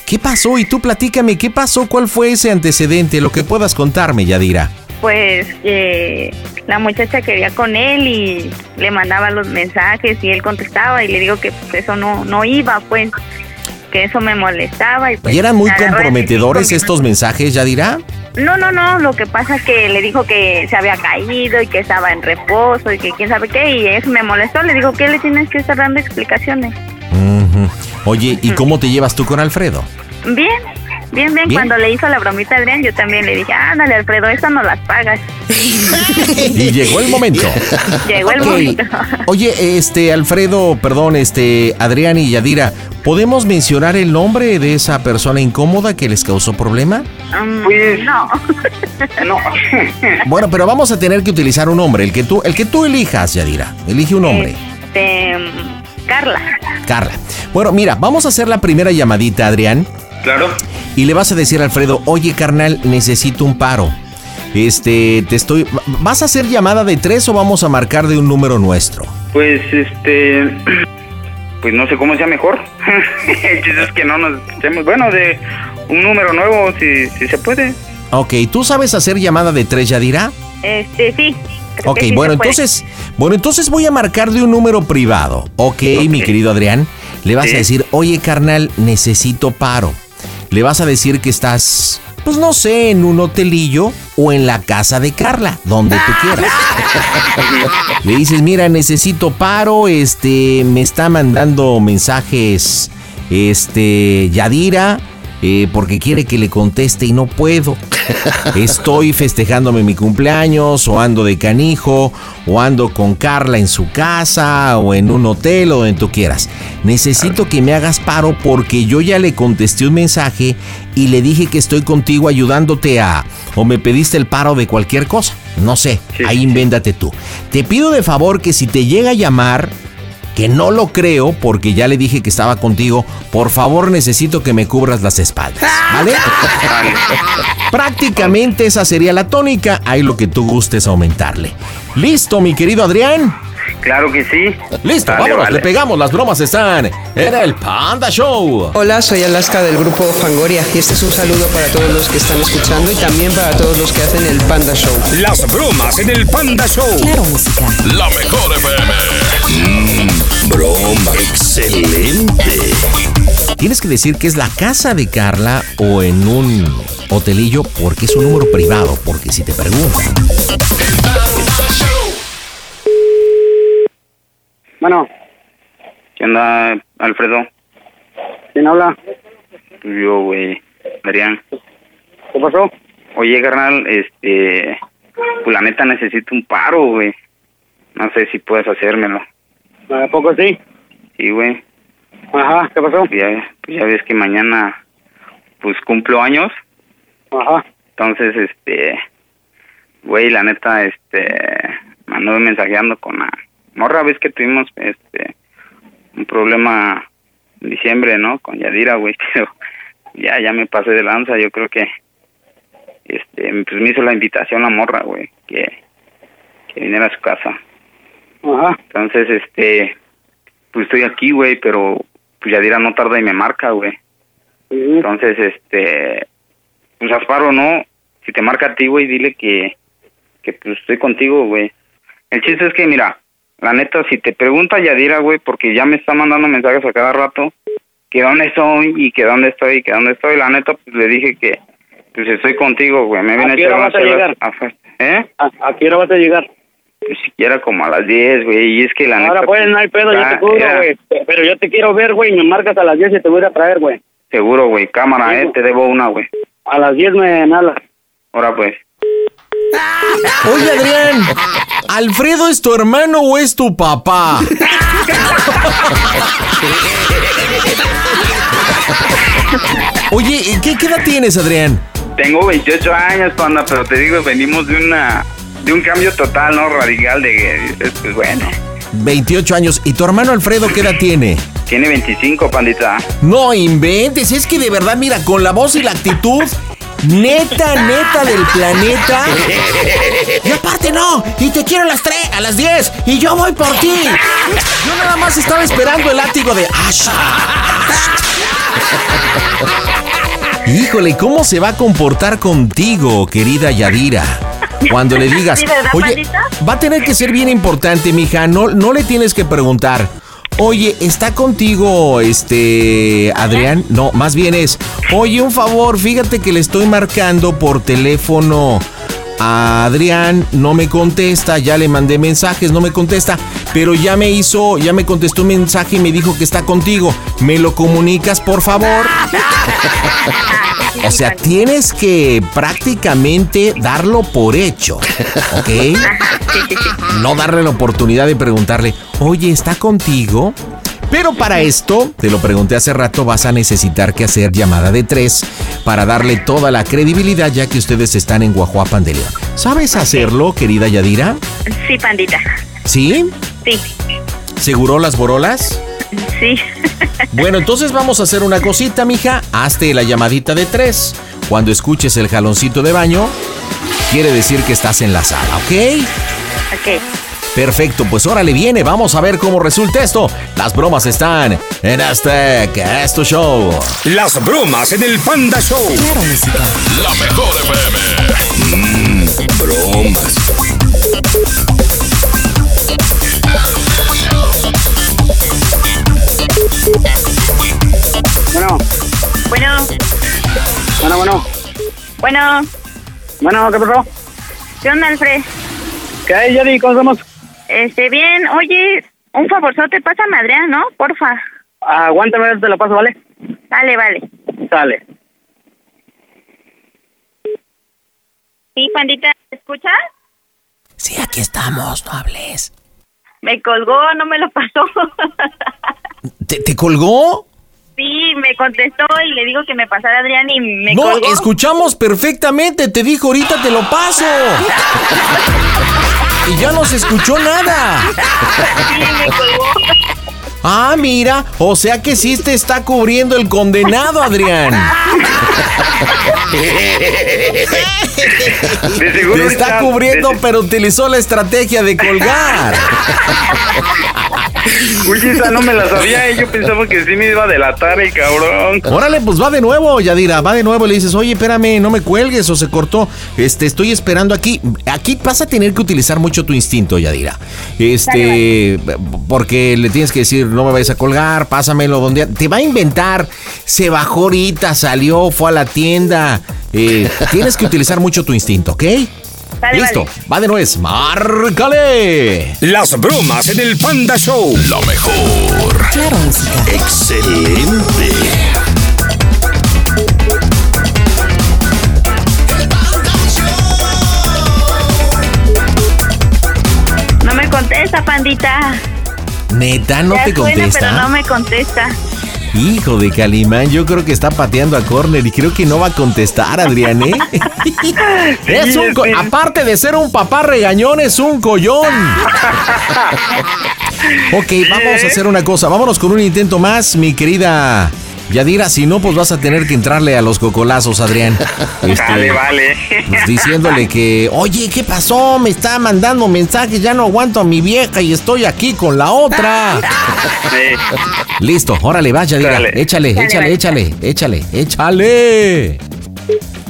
¿Qué pasó? Y tú platícame, ¿qué pasó? ¿Cuál fue ese antecedente? Lo que puedas contarme, Yadira. Pues que la muchacha quería con él y le mandaba los mensajes y él contestaba y le digo que pues, eso no no iba, pues que eso me molestaba y pues ¿Y eran muy comprometedores estos mensajes, Yadira? No, no, no, lo que pasa es que le dijo que se había caído y que estaba en reposo y que quién sabe qué y eso me molestó, le digo que le tienes que estar dando explicaciones. Oye, ¿y cómo te llevas tú con Alfredo? Bien, bien, bien, Bien. Cuando le hizo la bromita a Adrián, yo también le dije, ándale, Alfredo, esa no las pagas. Y llegó el momento. Llegó el momento. Oye, este, Alfredo, perdón, este, Adrián y Yadira, ¿podemos mencionar el nombre de esa persona incómoda que les causó problema? Mm, Pues- no. No. Bueno, pero vamos a tener que utilizar un nombre, el que tú, el que tú elijas, Yadira. Elige un nombre. Este, mm, Carla. Carla. Bueno, mira, vamos a hacer la primera llamadita, Adrián, claro. y le vas a decir a Alfredo, oye, carnal, necesito un paro. Este, te estoy. ¿Vas a hacer llamada de tres o vamos a marcar de un número nuestro? Pues, este, [CLEARS THROAT] pues no sé cómo sea mejor. [LAUGHS] Es que no nos. Bueno, de un número nuevo, si, si se puede. Ok, ¿tú sabes hacer llamada de tres, Yadira? Este, sí. creo Ok, que sí bueno, se puede. entonces, bueno, entonces voy a marcar de un número privado. Ok, mi querido Adrián, le vas Sí. a decir, oye, carnal, necesito paro. Le vas a decir que estás, pues no sé, en un hotelillo o en la casa de Carla, donde tú quieras. [LAUGHS] Le dices, mira, necesito paro, este, me está mandando mensajes, este, Yadira, eh, porque quiere que le conteste y no puedo. [LAUGHS] Estoy festejándome mi cumpleaños, o ando de canijo, o ando con Carla en su casa, o en un hotel, o donde tú quieras. Necesito que me hagas paro porque yo ya le contesté un mensaje y le dije que estoy contigo ayudándote a... o me pediste el paro de cualquier cosa. No sé, Sí, ahí invéntate tú. Te pido de favor que si te llega a llamar, que no lo creo porque ya le dije que estaba contigo, por favor necesito que me cubras las espaldas, ¿vale? [LAUGHS] Prácticamente esa sería la tónica, ahí lo que tú gustes aumentarle. Listo, mi querido Adrián. Claro que sí. Listo, Vale, vámonos, vale. le pegamos, las bromas están en el Panda Show. Hola, soy Alaska del grupo Fangoria y este es un saludo para todos los que están escuchando y también para todos los que hacen el Panda Show. Las bromas en el Panda Show. Claro, música. La mejor FM. Mmm, broma. Excelente. Tienes que decir que es la casa de Carla o en un hotelillo porque es un número privado, porque si te preguntan. Bueno, ¿Qué onda, Alfredo? ¿quién habla? Yo, güey. Adrián. ¿Qué pasó? Oye, carnal, este... Pues la neta necesito un paro, güey. No sé si puedes hacérmelo. ¿A poco sí? Sí, güey. Ajá, ¿qué pasó? Ya, pues ya ves que mañana, pues cumplo años. Ajá. Entonces, este... Güey, la neta, este... Me anduve mensajeando con la morra. Ves que tuvimos, este... Un problema en diciembre, ¿no? Con Yadira, güey. [LAUGHS] Pero ya, ya me pasé de lanza. Yo creo que... Este, pues me hizo la invitación la morra, güey. Que, que viniera a su casa. Ajá. Entonces, este... Pues estoy aquí, güey, pero... Pues Yadira no tarda y me marca, güey. Entonces, este... Pues Asparo, ¿no? Si te marca a ti, güey, dile que... Que pues estoy contigo, güey. El chiste es que, mira... La neta, si te pregunta Yadira, güey, porque ya me está mandando mensajes a cada rato... Que dónde estoy y que dónde estoy y que dónde estoy. La neta, pues le dije que... Pues estoy contigo, güey. Me viene ¿A qué hora vas a llegar? ¿Eh? ¿A, a qué hora vas a llegar? Pues siquiera como a las 10, güey. Y es que la neta... Ahora pues, no hay pedo, yo te cubro, güey. Pero yo te quiero ver, güey, me marcas a las 10 y te voy a a traer, güey. Seguro, güey. Cámara, Sí, eh. Te debo una, güey. A las 10 me hablas. Ahora pues. Oye, Adrián, ¿Alfredo es tu hermano o es tu papá? Oye, ¿qué, qué edad tienes, Adrián? Tengo 28 años, panda, pero te digo, venimos de una de un cambio total, ¿no? Radical de pues bueno, 28 años. ¿Y tu hermano Alfredo qué edad tiene? tiene 25, pandita. No inventes, es que de verdad, mira, con la voz y la actitud, neta, [LAUGHS] neta del planeta. [LAUGHS] Y aparte no, y te quiero a las 3, a las 10, y yo voy por ti. Yo nada más estaba esperando el látigo de Ash. [LAUGHS] Híjole, ¿cómo se va a comportar contigo, querida Yadira? Cuando le digas, Sí, ¿verdad, oye, va a tener que ser bien importante, mija, no, no le tienes que preguntar. Oye, ¿está contigo este Adrián? No, más bien es, oye, un favor, fíjate que le estoy marcando por teléfono a Adrián, no me contesta, ya le mandé mensajes, no me contesta, pero ya me hizo, ya me contestó un mensaje y me dijo que está contigo. ¿Me lo comunicas, por favor? [LAUGHS] O sea, tienes que prácticamente darlo por hecho, ¿ok? [LAUGHS] No darle la oportunidad de preguntarle, oye, ¿está contigo? Pero para esto, te lo pregunté hace rato, vas a necesitar que hacer llamada de tres para darle toda la credibilidad ya que ustedes están en Guajuapan de León. ¿Sabes hacerlo, querida Yadira? Sí, pandita. ¿Sí? Sí, ¿Seguró las borolas? sí. Bueno, [LAUGHS] entonces vamos a hacer una cosita, mija. Hazte la llamadita de tres. Cuando escuches el jaloncito de baño, quiere decir que estás en la sala, ¿ok? ok. Perfecto, pues órale viene, vamos a ver cómo resulta esto. Las bromas están en este que es tu show. Las bromas en el Panda Show. Claro, música. La mejor FM. Mmm, bromas. Bueno, Bueno, bueno, bueno. bueno, Bueno, ¿qué pasó? ¿qué onda, Alfred? ¿Qué hay, Yadi? ¿Cómo estamos? Este, bien, oye, un favorzote, pásame a Adrián, ¿no? Porfa. Aguántame, te lo paso, ¿vale? Vale, vale. Sale. Sí, pandita, ¿me escuchas? Sí, aquí estamos, no hables. Me colgó, no me lo pasó. [LAUGHS] ¿Te, te colgó? sí, me contestó y le digo que me pasara Adrián y me no, colgó. escuchamos perfectamente, te dijo ahorita te lo paso. [LAUGHS] y ya no se escuchó nada. Ah, mira, o sea que sí te está cubriendo el condenado, Adrián. Te está cubriendo, pero utilizó la estrategia de colgar. [LAUGHS] Oye, esa no me la [LAUGHS] sabía, eh, yo pensaba que sí me iba a delatar el cabrón. Órale, pues va de nuevo, Yadira, va de nuevo. Le dices, oye, espérame, no me cuelgues o se cortó. Este, estoy esperando aquí. Aquí vas a tener que utilizar mucho tu instinto, Yadira. Este, porque le tienes que decir, no me vayas a colgar, pásamelo donde. Te va a inventar. Se bajó ahorita, salió, fue a la tienda. Eh, tienes que utilizar mucho tu instinto, ¿ok? Vale, Listo, vale. va de nuez. Márcale. Las bromas en el Panda Show. Lo mejor. Claro, música. Excelente. No me contesta, pandita. Neta, no Ya te suena, contesta. pero no me contesta. Hijo de Calimán, yo creo que está pateando a córner y creo que no va a contestar, Adrián, ¿eh? [LAUGHS] es un co- aparte de ser un papá regañón, es un collón. [LAUGHS] ok, vamos a hacer una cosa. Vámonos con un intento más, mi querida Yadira. Si no, pues vas a tener que entrarle a los cocolazos, Adrián. [LAUGHS] Este, Vale, vale. pues diciéndole que, oye, ¿qué pasó? Me está mandando mensajes, ya no aguanto a mi vieja y estoy aquí con la otra. Sí. Listo, órale, vaya, diga. Dale. Échale, Dale, échale, échale, échale, échale.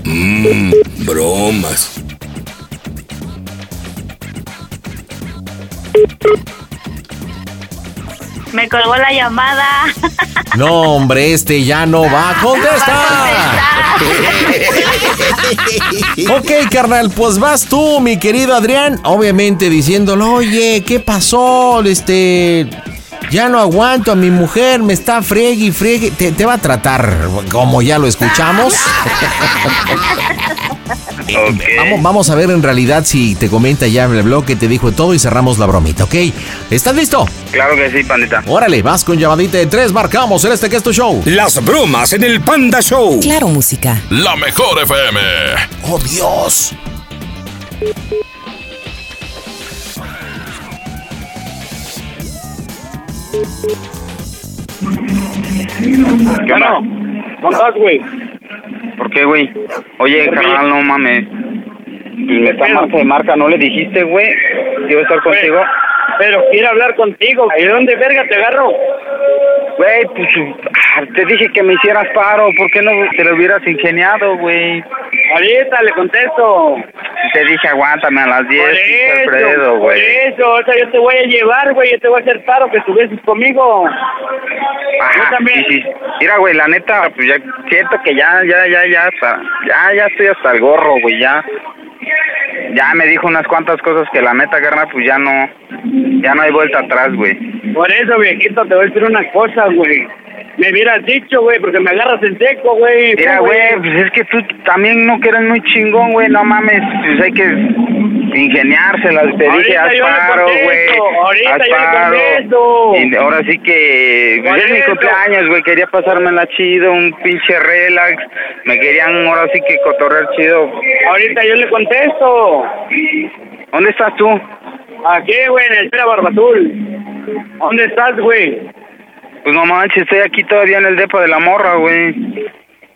Mmm, bromas. Me colgó la llamada. [LAUGHS] No, hombre, este ya no va a contestar. [LAUGHS] ok, carnal, pues vas tú, mi querido Adrián. Obviamente diciéndole, oye, ¿qué pasó? Este. Ya no aguanto a mi mujer, me está friegue y friegue. Te, te va a tratar como ya lo escuchamos. [LAUGHS] Ok. Vamos, vamos a ver en realidad si te comenta ya en el blog que te dijo todo y cerramos la bromita, ¿ok? ¿Estás listo? Claro que sí, pandita. Órale, vas con llamadita de tres, marcamos en este que es tu show. Las bromas en el Panda Show. Claro, música. La mejor FM. ¡Oh, Dios! ¿Qué onda? ¿Cómo estás, güey? ¿Por qué, güey? Oye, carnal, no mames. Y me está marca de marca, ¿no le dijiste, güey? a estar contigo. Pero quiere hablar contigo. ¿Y de dónde verga te agarro? Güey, pues ah, te dije que me hicieras paro. ¿Por qué no te lo hubieras ingeniado, güey? Ahorita le contesto. Te dije, aguántame a las 10, Por eso, Alfredo, por eso, o sea, yo te voy a llevar, güey, yo te voy a hacer paro que estuvieses conmigo. Ajá, Yo también. sí, sí. Mira, güey, la neta, pues ya siento que ya, ya, ya, ya, hasta, ya, ya estoy hasta el gorro, güey, ya. Ya me dijo unas cuantas cosas que la neta, carnal, pues ya no, ya no hay vuelta atrás, güey. Por eso, viejito, te voy a decir una cosa, güey. Me hubieras dicho, güey, porque me agarras en seco, güey. Mira, güey, pues es que tú también no que eres muy chingón, güey, no mames, pues hay que ingeniárselas, te dije, haz paro, güey, ahorita haz yo le paro. contesto. Y ahora sí que, pues es mi cumpleaños, güey, quería pasármela chido, un pinche relax, me querían ahora sí que cotorrear chido. Ahorita yo le contesto. ¿Dónde estás tú? Aquí, güey, en el Pera Barbazul. ¿Dónde estás, güey? Pues no manches, estoy aquí todavía en el depa de la morra, güey.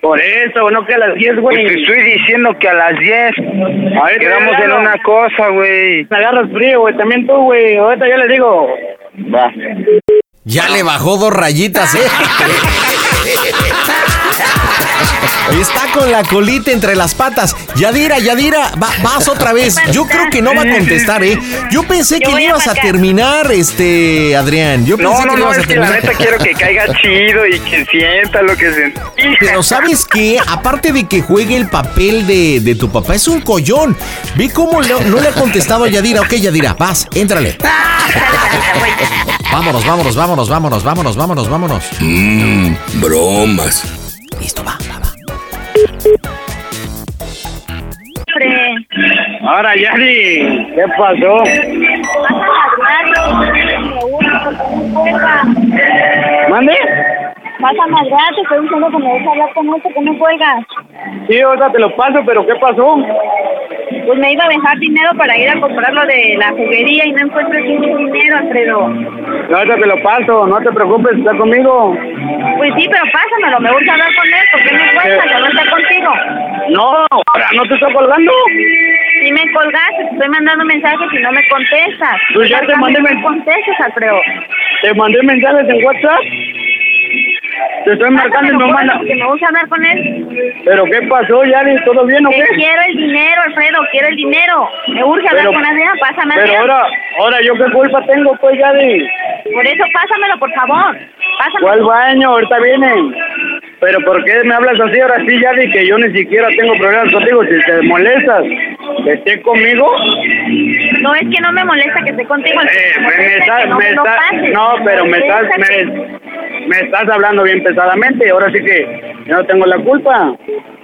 Por eso, no que a las 10, Pues güey. te estoy diciendo que a las 10 Ahorita quedamos ya en una cosa, güey. Me agarras frío, güey, también tú, güey. Ahorita yo le digo. Va. Ya le bajó dos rayitas, ¿eh? [LAUGHS] Está con la colita entre las patas. Yadira, Yadira, va- vas otra vez. Yo creo que no va a contestar, ¿eh? Yo pensé Yo que a ibas a terminar, este, Adrián. Yo pensé No, que no, le no, ibas a es que la terminar. neta quiero que caiga chido y que sienta lo que sentí. Pero ¿sabes qué? Aparte de que juegue el papel de, de tu papá, es un collón. Ve cómo le- no le ha contestado a Yadira. Ok, Yadira, vas, éntrale. Vámonos, vámonos, vámonos, vámonos, vámonos, vámonos, vámonos. Mmm, bromas. Listo, va, Ahora, Yari, ¿qué pasó? ¿Mande? Vas a madrear, te estoy diciendo que me dejes hablar con esto, que no cuelgas. Sí, ahorita te lo paso, pero ¿qué pasó? Pues me iba a dejar dinero para ir a comprar lo de la juguería y no encuentro el dinero, Alfredo. No, ahorita te lo paso, no te preocupes, está conmigo. Pues sí, pero pásamelo, me gusta hablar con él, ¿por qué me cuelgas? Ya no está contigo. No, ahora no te estoy colgando. Si me colgaste, te estoy mandando mensajes y no me contestas. Pues ya te mandé No me men- contestas, Alfredo. Te mandé mensajes en WhatsApp. Te estoy marcando y no manda. porque me gusta hablar con él. ¿Pero qué pasó, Yari? ¿Todo bien o Que qué? quiero el dinero, Alfredo, quiero el dinero. Me urge hablar Pero- con Adrián, pásame Pero ahora, ahora yo qué culpa tengo, pues, Yari. Por eso pásamelo, por favor. Pásamelo. ¿Cuál baño? Ahorita vienen. Pero ¿por qué me hablas así ahora sí, Yari? Que yo ni siquiera tengo problemas contigo. Si te molestas, que esté conmigo. No es que no me molesta que esté contigo. Eh, me me, estás, no me no, pero me estás, me, me estás hablando bien pesadamente. Ahora sí que yo no tengo la culpa.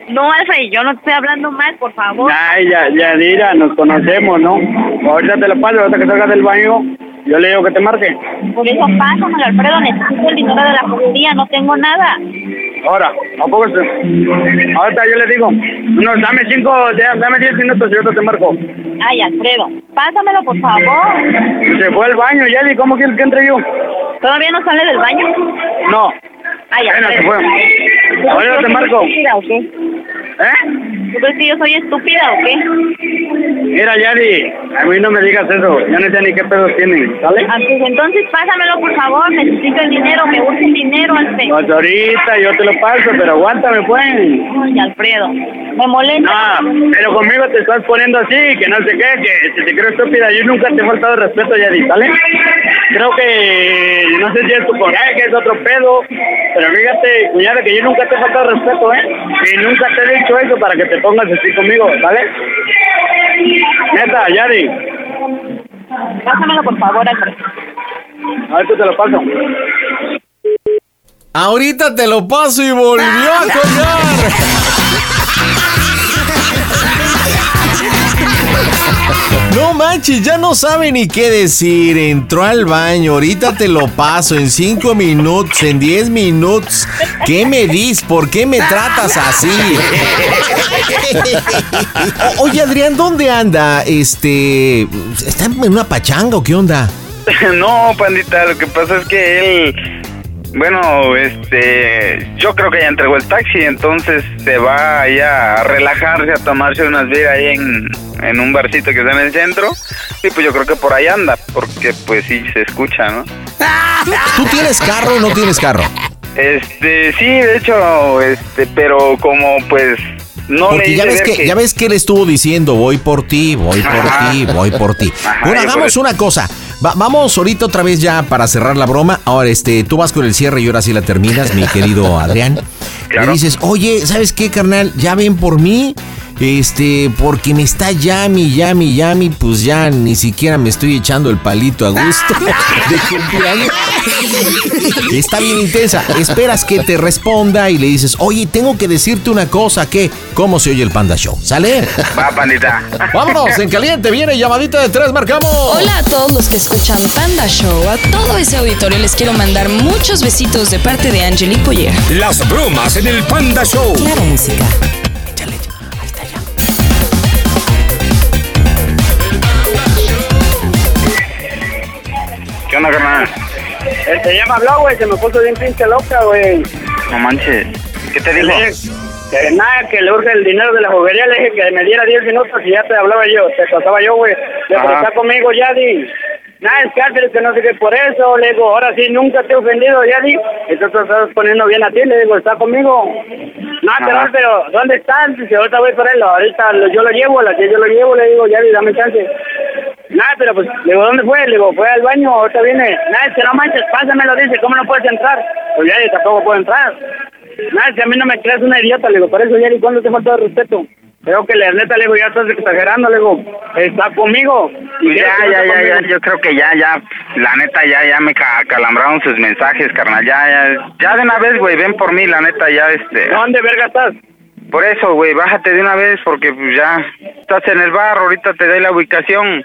No, Alfred, yo no te estoy hablando mal, por favor. Ay, ya, Yadira, nos conocemos, ¿no? Ahorita te lo paso, ahorita que salgas del baño, yo le digo que te marque. Por eso pásamelo, Alfredo. Necesito el dinero de la joyería, no tengo nada. Ahora, ¿a poco se- Ahorita yo le digo, no, dame cinco, dame diez minutos y ahorita te marco. Ay, Alfredo, pásamelo, por favor. Se fue al baño, Yadi, ¿cómo quieres que entre yo? ¿Todavía no sale del baño? No. Ay, Bueno, Alfredo. se fue. ¿Tú crees Ahora te yo marco. estúpida o crees que yo soy estúpida o qué? Mira, Yadi, a mí no me digas eso, yo no sé ni qué pedos tienen, ¿sale? Ah, pues entonces pásamelo, por favor. Necesito el dinero, me urge el dinero, Alfredo. Pues ahorita yo te lo paso, pero aguántame, pues. Ay, Alfredo, me molesta. No, pero conmigo te estás poniendo así, que no sé qué, que si te creo estúpida, yo nunca te he faltado respeto, Yadi, ¿sale? Creo que, no sé si es tu coraje, que es otro pedo, pero fíjate, cuñada, que yo nunca te he faltado respeto, ¿eh? Y nunca te he dicho eso para que te pongas así conmigo, ¿sale? Neta, Yadi, Pásamelo, por favor, Alfredo. ahorita te lo paso. Ahorita te lo paso y volvió a colgar. No manches, ya no sabe ni qué decir. Entró al baño, ahorita te lo paso en cinco minutos, en 10 minutos. ¿Qué me dices? ¿Por qué me tratas así? Oye, Adrián, ¿dónde anda? Este. ¿Está en una pachanga o qué onda? [LAUGHS] no, pandita, lo que pasa es que él, bueno, este, yo creo que ya entregó el taxi, entonces se va allá a relajarse, a tomarse unas beers ahí en, en un barcito que está en el centro, y pues yo creo que por ahí anda, porque pues sí se escucha, ¿no? ¿Tú tienes carro o no tienes carro? Este, sí, de hecho, este, pero como pues no le Porque ya ves ver que, ya ves que él estuvo diciendo, voy por ti, voy por ti, voy por ti. Bueno, hagamos una cosa. Va- vamos ahorita otra vez ya para cerrar la broma. Ahora, este, tú vas con el cierre y ahora sí la terminas, mi querido Adrián. [LAUGHS] Le dices, oye, ¿sabes qué, carnal? Ya ven por mí. Este, porque me está llami, llami, llami, pues ya ni siquiera me estoy echando el palito a gusto [LAUGHS] de cumpleaños. Está bien intensa. Esperas que te responda y le dices, oye, tengo que decirte una cosa, que ¿Cómo se oye el Panda Show? ¿Sale? Va, pandita. Vámonos, en caliente, viene llamadita de tres, marcamos. Hola a todos los que escuchan Panda Show. A todo ese auditorio les quiero mandar muchos besitos de parte de Angelique Boyer. Las bromas en el Panda Show. Claro, música. Onda, carnal? Este, ya me habló, güey, se me puso bien pinche loca, güey. No manches. ¿Qué te dijo? Que nada, que le urge el dinero de la juguería, le dije que me diera 10 minutos y ya te hablaba yo, te pasaba yo, güey. Le está conmigo, Yadi. Nada, es cárcel, que no sé qué, por eso, le digo, ahora sí, nunca te he ofendido, Yadi. Entonces estás poniendo bien a ti, le digo, está conmigo. No, pero, pero, ¿dónde están? Dice, ahorita voy por él, ahorita yo lo llevo, a la que yo lo llevo, le digo, Yadi, dame chance. Nada, pero pues, le digo, ¿dónde fue? Le digo, fue al baño, ahorita viene. Nada, es que no manches, pásamelo, dice, ¿cómo no puedes entrar? Pues Yadi, tampoco puedo entrar. Nada, es que a mí no me creas una idiota, le digo, por eso, Yadi, ¿cuándo te falta de respeto? Creo que la neta, le digo, ya estás exagerando, le digo, está conmigo. Y Ya, ya, ya, ya, yo creo que ya, ya, la neta, ya, ya me ca- calambraron sus mensajes, carnal, ya, ya, ya de una vez, güey, ven por mí, la neta, ya, este... ¿Dónde verga estás? Por eso, güey, bájate de una vez, porque pues ya, estás en el bar, ahorita te doy la ubicación.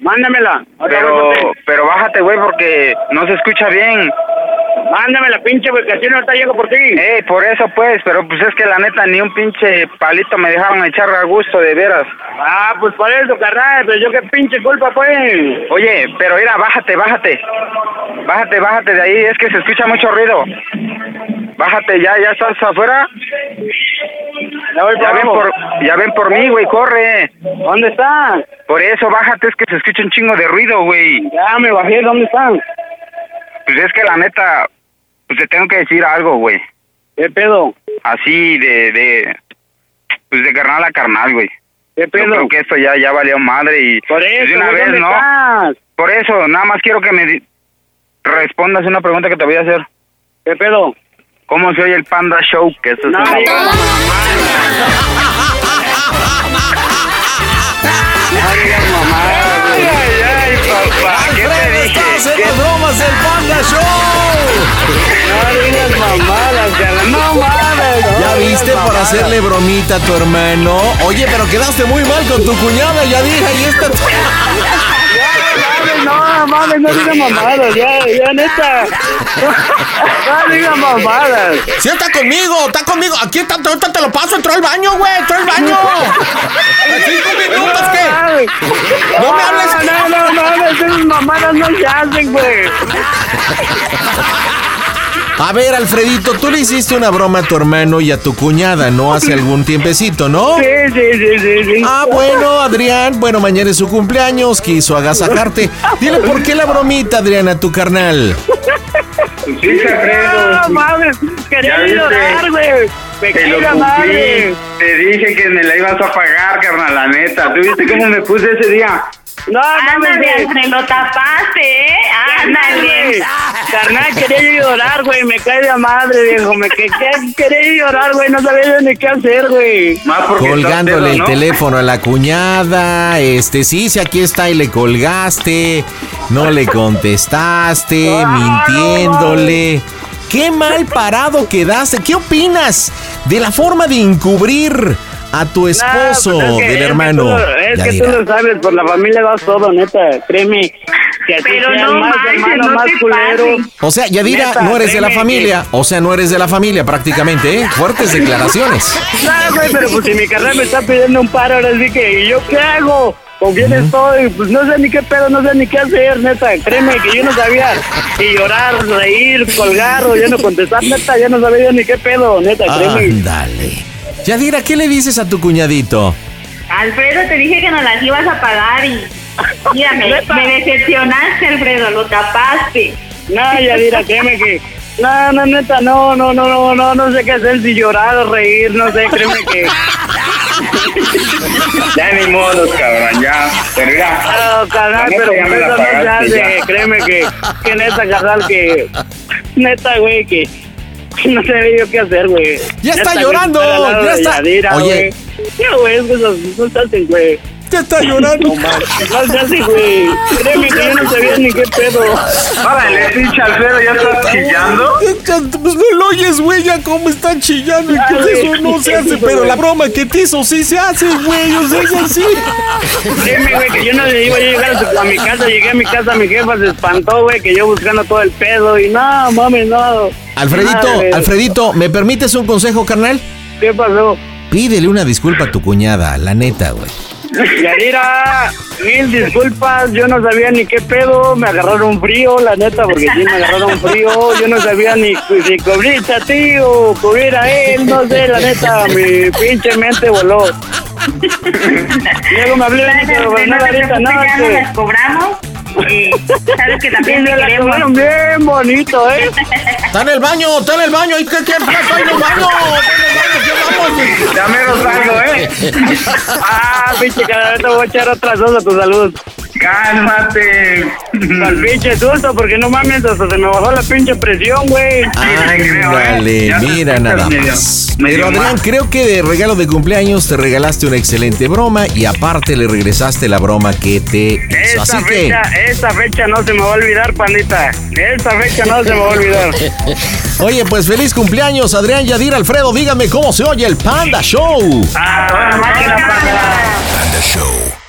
Mándamela. Pero, pero bájate, güey, porque no se escucha bien. Mándame la pinche ubicación, ahorita llego por ti. Eh, por eso, pues, pero pues es que la neta, ni un pinche palito me dejaron echar a gusto, de veras. Ah, pues por eso, carnal, pero yo qué pinche culpa, pues. Oye, pero mira, bájate, bájate. Bájate, bájate de ahí, es que se escucha mucho ruido. Bájate, ya, ya estás afuera. Ya voy Ya para ven por, ya ven por mí, güey, corre. ¿Dónde están? Por eso, bájate, es que se escucha un chingo de ruido, güey. Ya me bajé, ¿dónde están? Pues es que la neta, pues te tengo que decir algo, güey. ¿Qué pedo? Así de, de, pues de carnal a carnal, güey. ¿Qué Yo pedo? creo que esto ya, ya valió madre y Por pues, eso, de una güey, vez, ¿dónde ¿no? estás? Por eso, nada más quiero que me respondas una pregunta que te voy a hacer. ¿Qué pedo? ¿Cómo se oye el Panda Show? Que eso es No, una- digas No digas mamadas, güey. Ay, ay, papá, ¿qué te dije? ¡Estás en las bromas del Panda Show! No digas mamadas. No mames. ¿Ya viste por mamadas. hacerle bromita a tu hermano? Oye, pero quedaste muy mal con tu cuñada, ya dije, y esta... Ya, no mames, no digas mamadas, ya, ya, neta. [LAUGHS] No digas mamadas. Sí, está conmigo, está conmigo. Aquí está, ahorita te lo paso, entró al baño, güey, entró al baño. ¿Cinco minutos qué? No me hables. No, no, no, no, esas mamadas no se hacen, güey. A ver, Alfredito, tú le hiciste una broma a tu hermano y a tu cuñada, ¿no? Hace algún tiempecito, ¿no? Sí, sí, sí, sí, sí. Ah, bueno, Adrián, bueno, mañana es su cumpleaños, quiso agasajarte. Dile por qué la bromita, Adrián, a tu carnal. Sí, Alfredo. No mames, quería llorar, güey. Cumplí. madre. Te dije que me la ibas a pagar, carnal, la neta. ¿Tú viste cómo me puse ese día? No, Ándale, lo tapaste, ¿eh? Ándale. [LAUGHS] Carnal, quería yo llorar, güey. Me cae de madre, viejo. Me que, que- quería llorar, güey. No sabía ni qué hacer, güey. Más porque Colgándole el teléfono a la cuñada, este, sí, sí, aquí está y le colgaste, no le [LAUGHS] contestaste, mintiéndole. Qué mal parado quedaste. ¿Qué opinas de la forma de encubrir a tu esposo No, pues es que- del es que hermano? tú Es que tú lo sabes, por la familia das todo, neta. Créeme. Que así Pero no más manches, hermano, no más culero. O sea, Yadira, Neta, no eres de la familia. O sea, no eres de la familia prácticamente, ¿eh? Fuertes declaraciones. No, güey, pero pues si mi carnal me está pidiendo un paro, ahora sí que, ¿y yo qué hago? ¿Con quién estoy? Pues no sé ni qué pedo, no sé ni qué hacer, neta. Créeme que yo no sabía si llorar, reír, colgar o ya no contestar, neta. Ya no sabía ni qué pedo, neta, créeme. Ándale. Yadira, ¿qué le dices a tu cuñadito? Alfredo, te dije que no las ibas a pagar y... Mira, me, [LAUGHS] me decepcionaste, Alfredo, lo tapaste. No, Yadira, créeme que... No, no, neta, no, no, no, no, no, no sé qué hacer, si llorar o reír, no sé, créeme que... Ya ni modos, cabrón, ya. Pero ya. No, carnal, pero ya me la eso no se pagaste, hace, ya. créeme que, que neta, carnal, que... Neta, güey, que... [LAUGHS] No sé yo qué hacer, güey. Ya está llorando, ya está. Yadira, Oye. Ya, güey, es que hacen, güey. Ya está llorando. No se hace, güey. Créeme que yo no sabía ni qué pedo. Órale, pinche Alfredo, ¿ya estás chillando? Pues no lo oyes, güey, ya cómo están chillando y que eso no se hace, pero la broma que te hizo sí se hace, güey, o sea, es así. Créeme, güey, que yo no le iba a llegar a, mi casa. Llegué a mi casa, mi jefa se espantó, güey, que yo buscando todo el pedo. Y no, mames, no. Alfredito, Madre. Alfredito, ¿me permites un consejo, carnal? ¿Qué pasó? Pídele una disculpa a tu cuñada, la neta, güey. Yadira, mil disculpas, yo no sabía ni qué pedo, me agarraron frío, la neta, porque sí me agarraron frío, yo no sabía ni si cubrirte a ti o cubrir a él, no sé, la neta, mi pinche mente voló. Luego me hablé Alfredo, no te ahorita, no, ya no que... las cobramos. Y sabes que también me te queremos. bien bonito, ¿eh? Está en el baño, está en el baño, ¿y qué qué? Está en el baño, está en el baño, ¿qué vamos? Ya mero salgo, ¿eh? [LAUGHS] Ah, pinche, cada vez te voy a echar otra sosa a tu salud. Cálmate. Al pinche susto, porque no mames, hasta se me bajó la pinche presión, güey. Ándale, Ya te mira nada medio- más. medio Pero Adrián, creo que de regalo de cumpleaños te regalaste una excelente broma y aparte le regresaste la broma que te hizo. Esta Así que, fecha, esta fecha no se me va a olvidar, pandita. Esta fecha no se me va a olvidar. [LAUGHS] oye, pues feliz cumpleaños, Adrián Yadir Alfredo. Dígame cómo se oye el Panda Show. Ah, máquina, panda. Panda Show.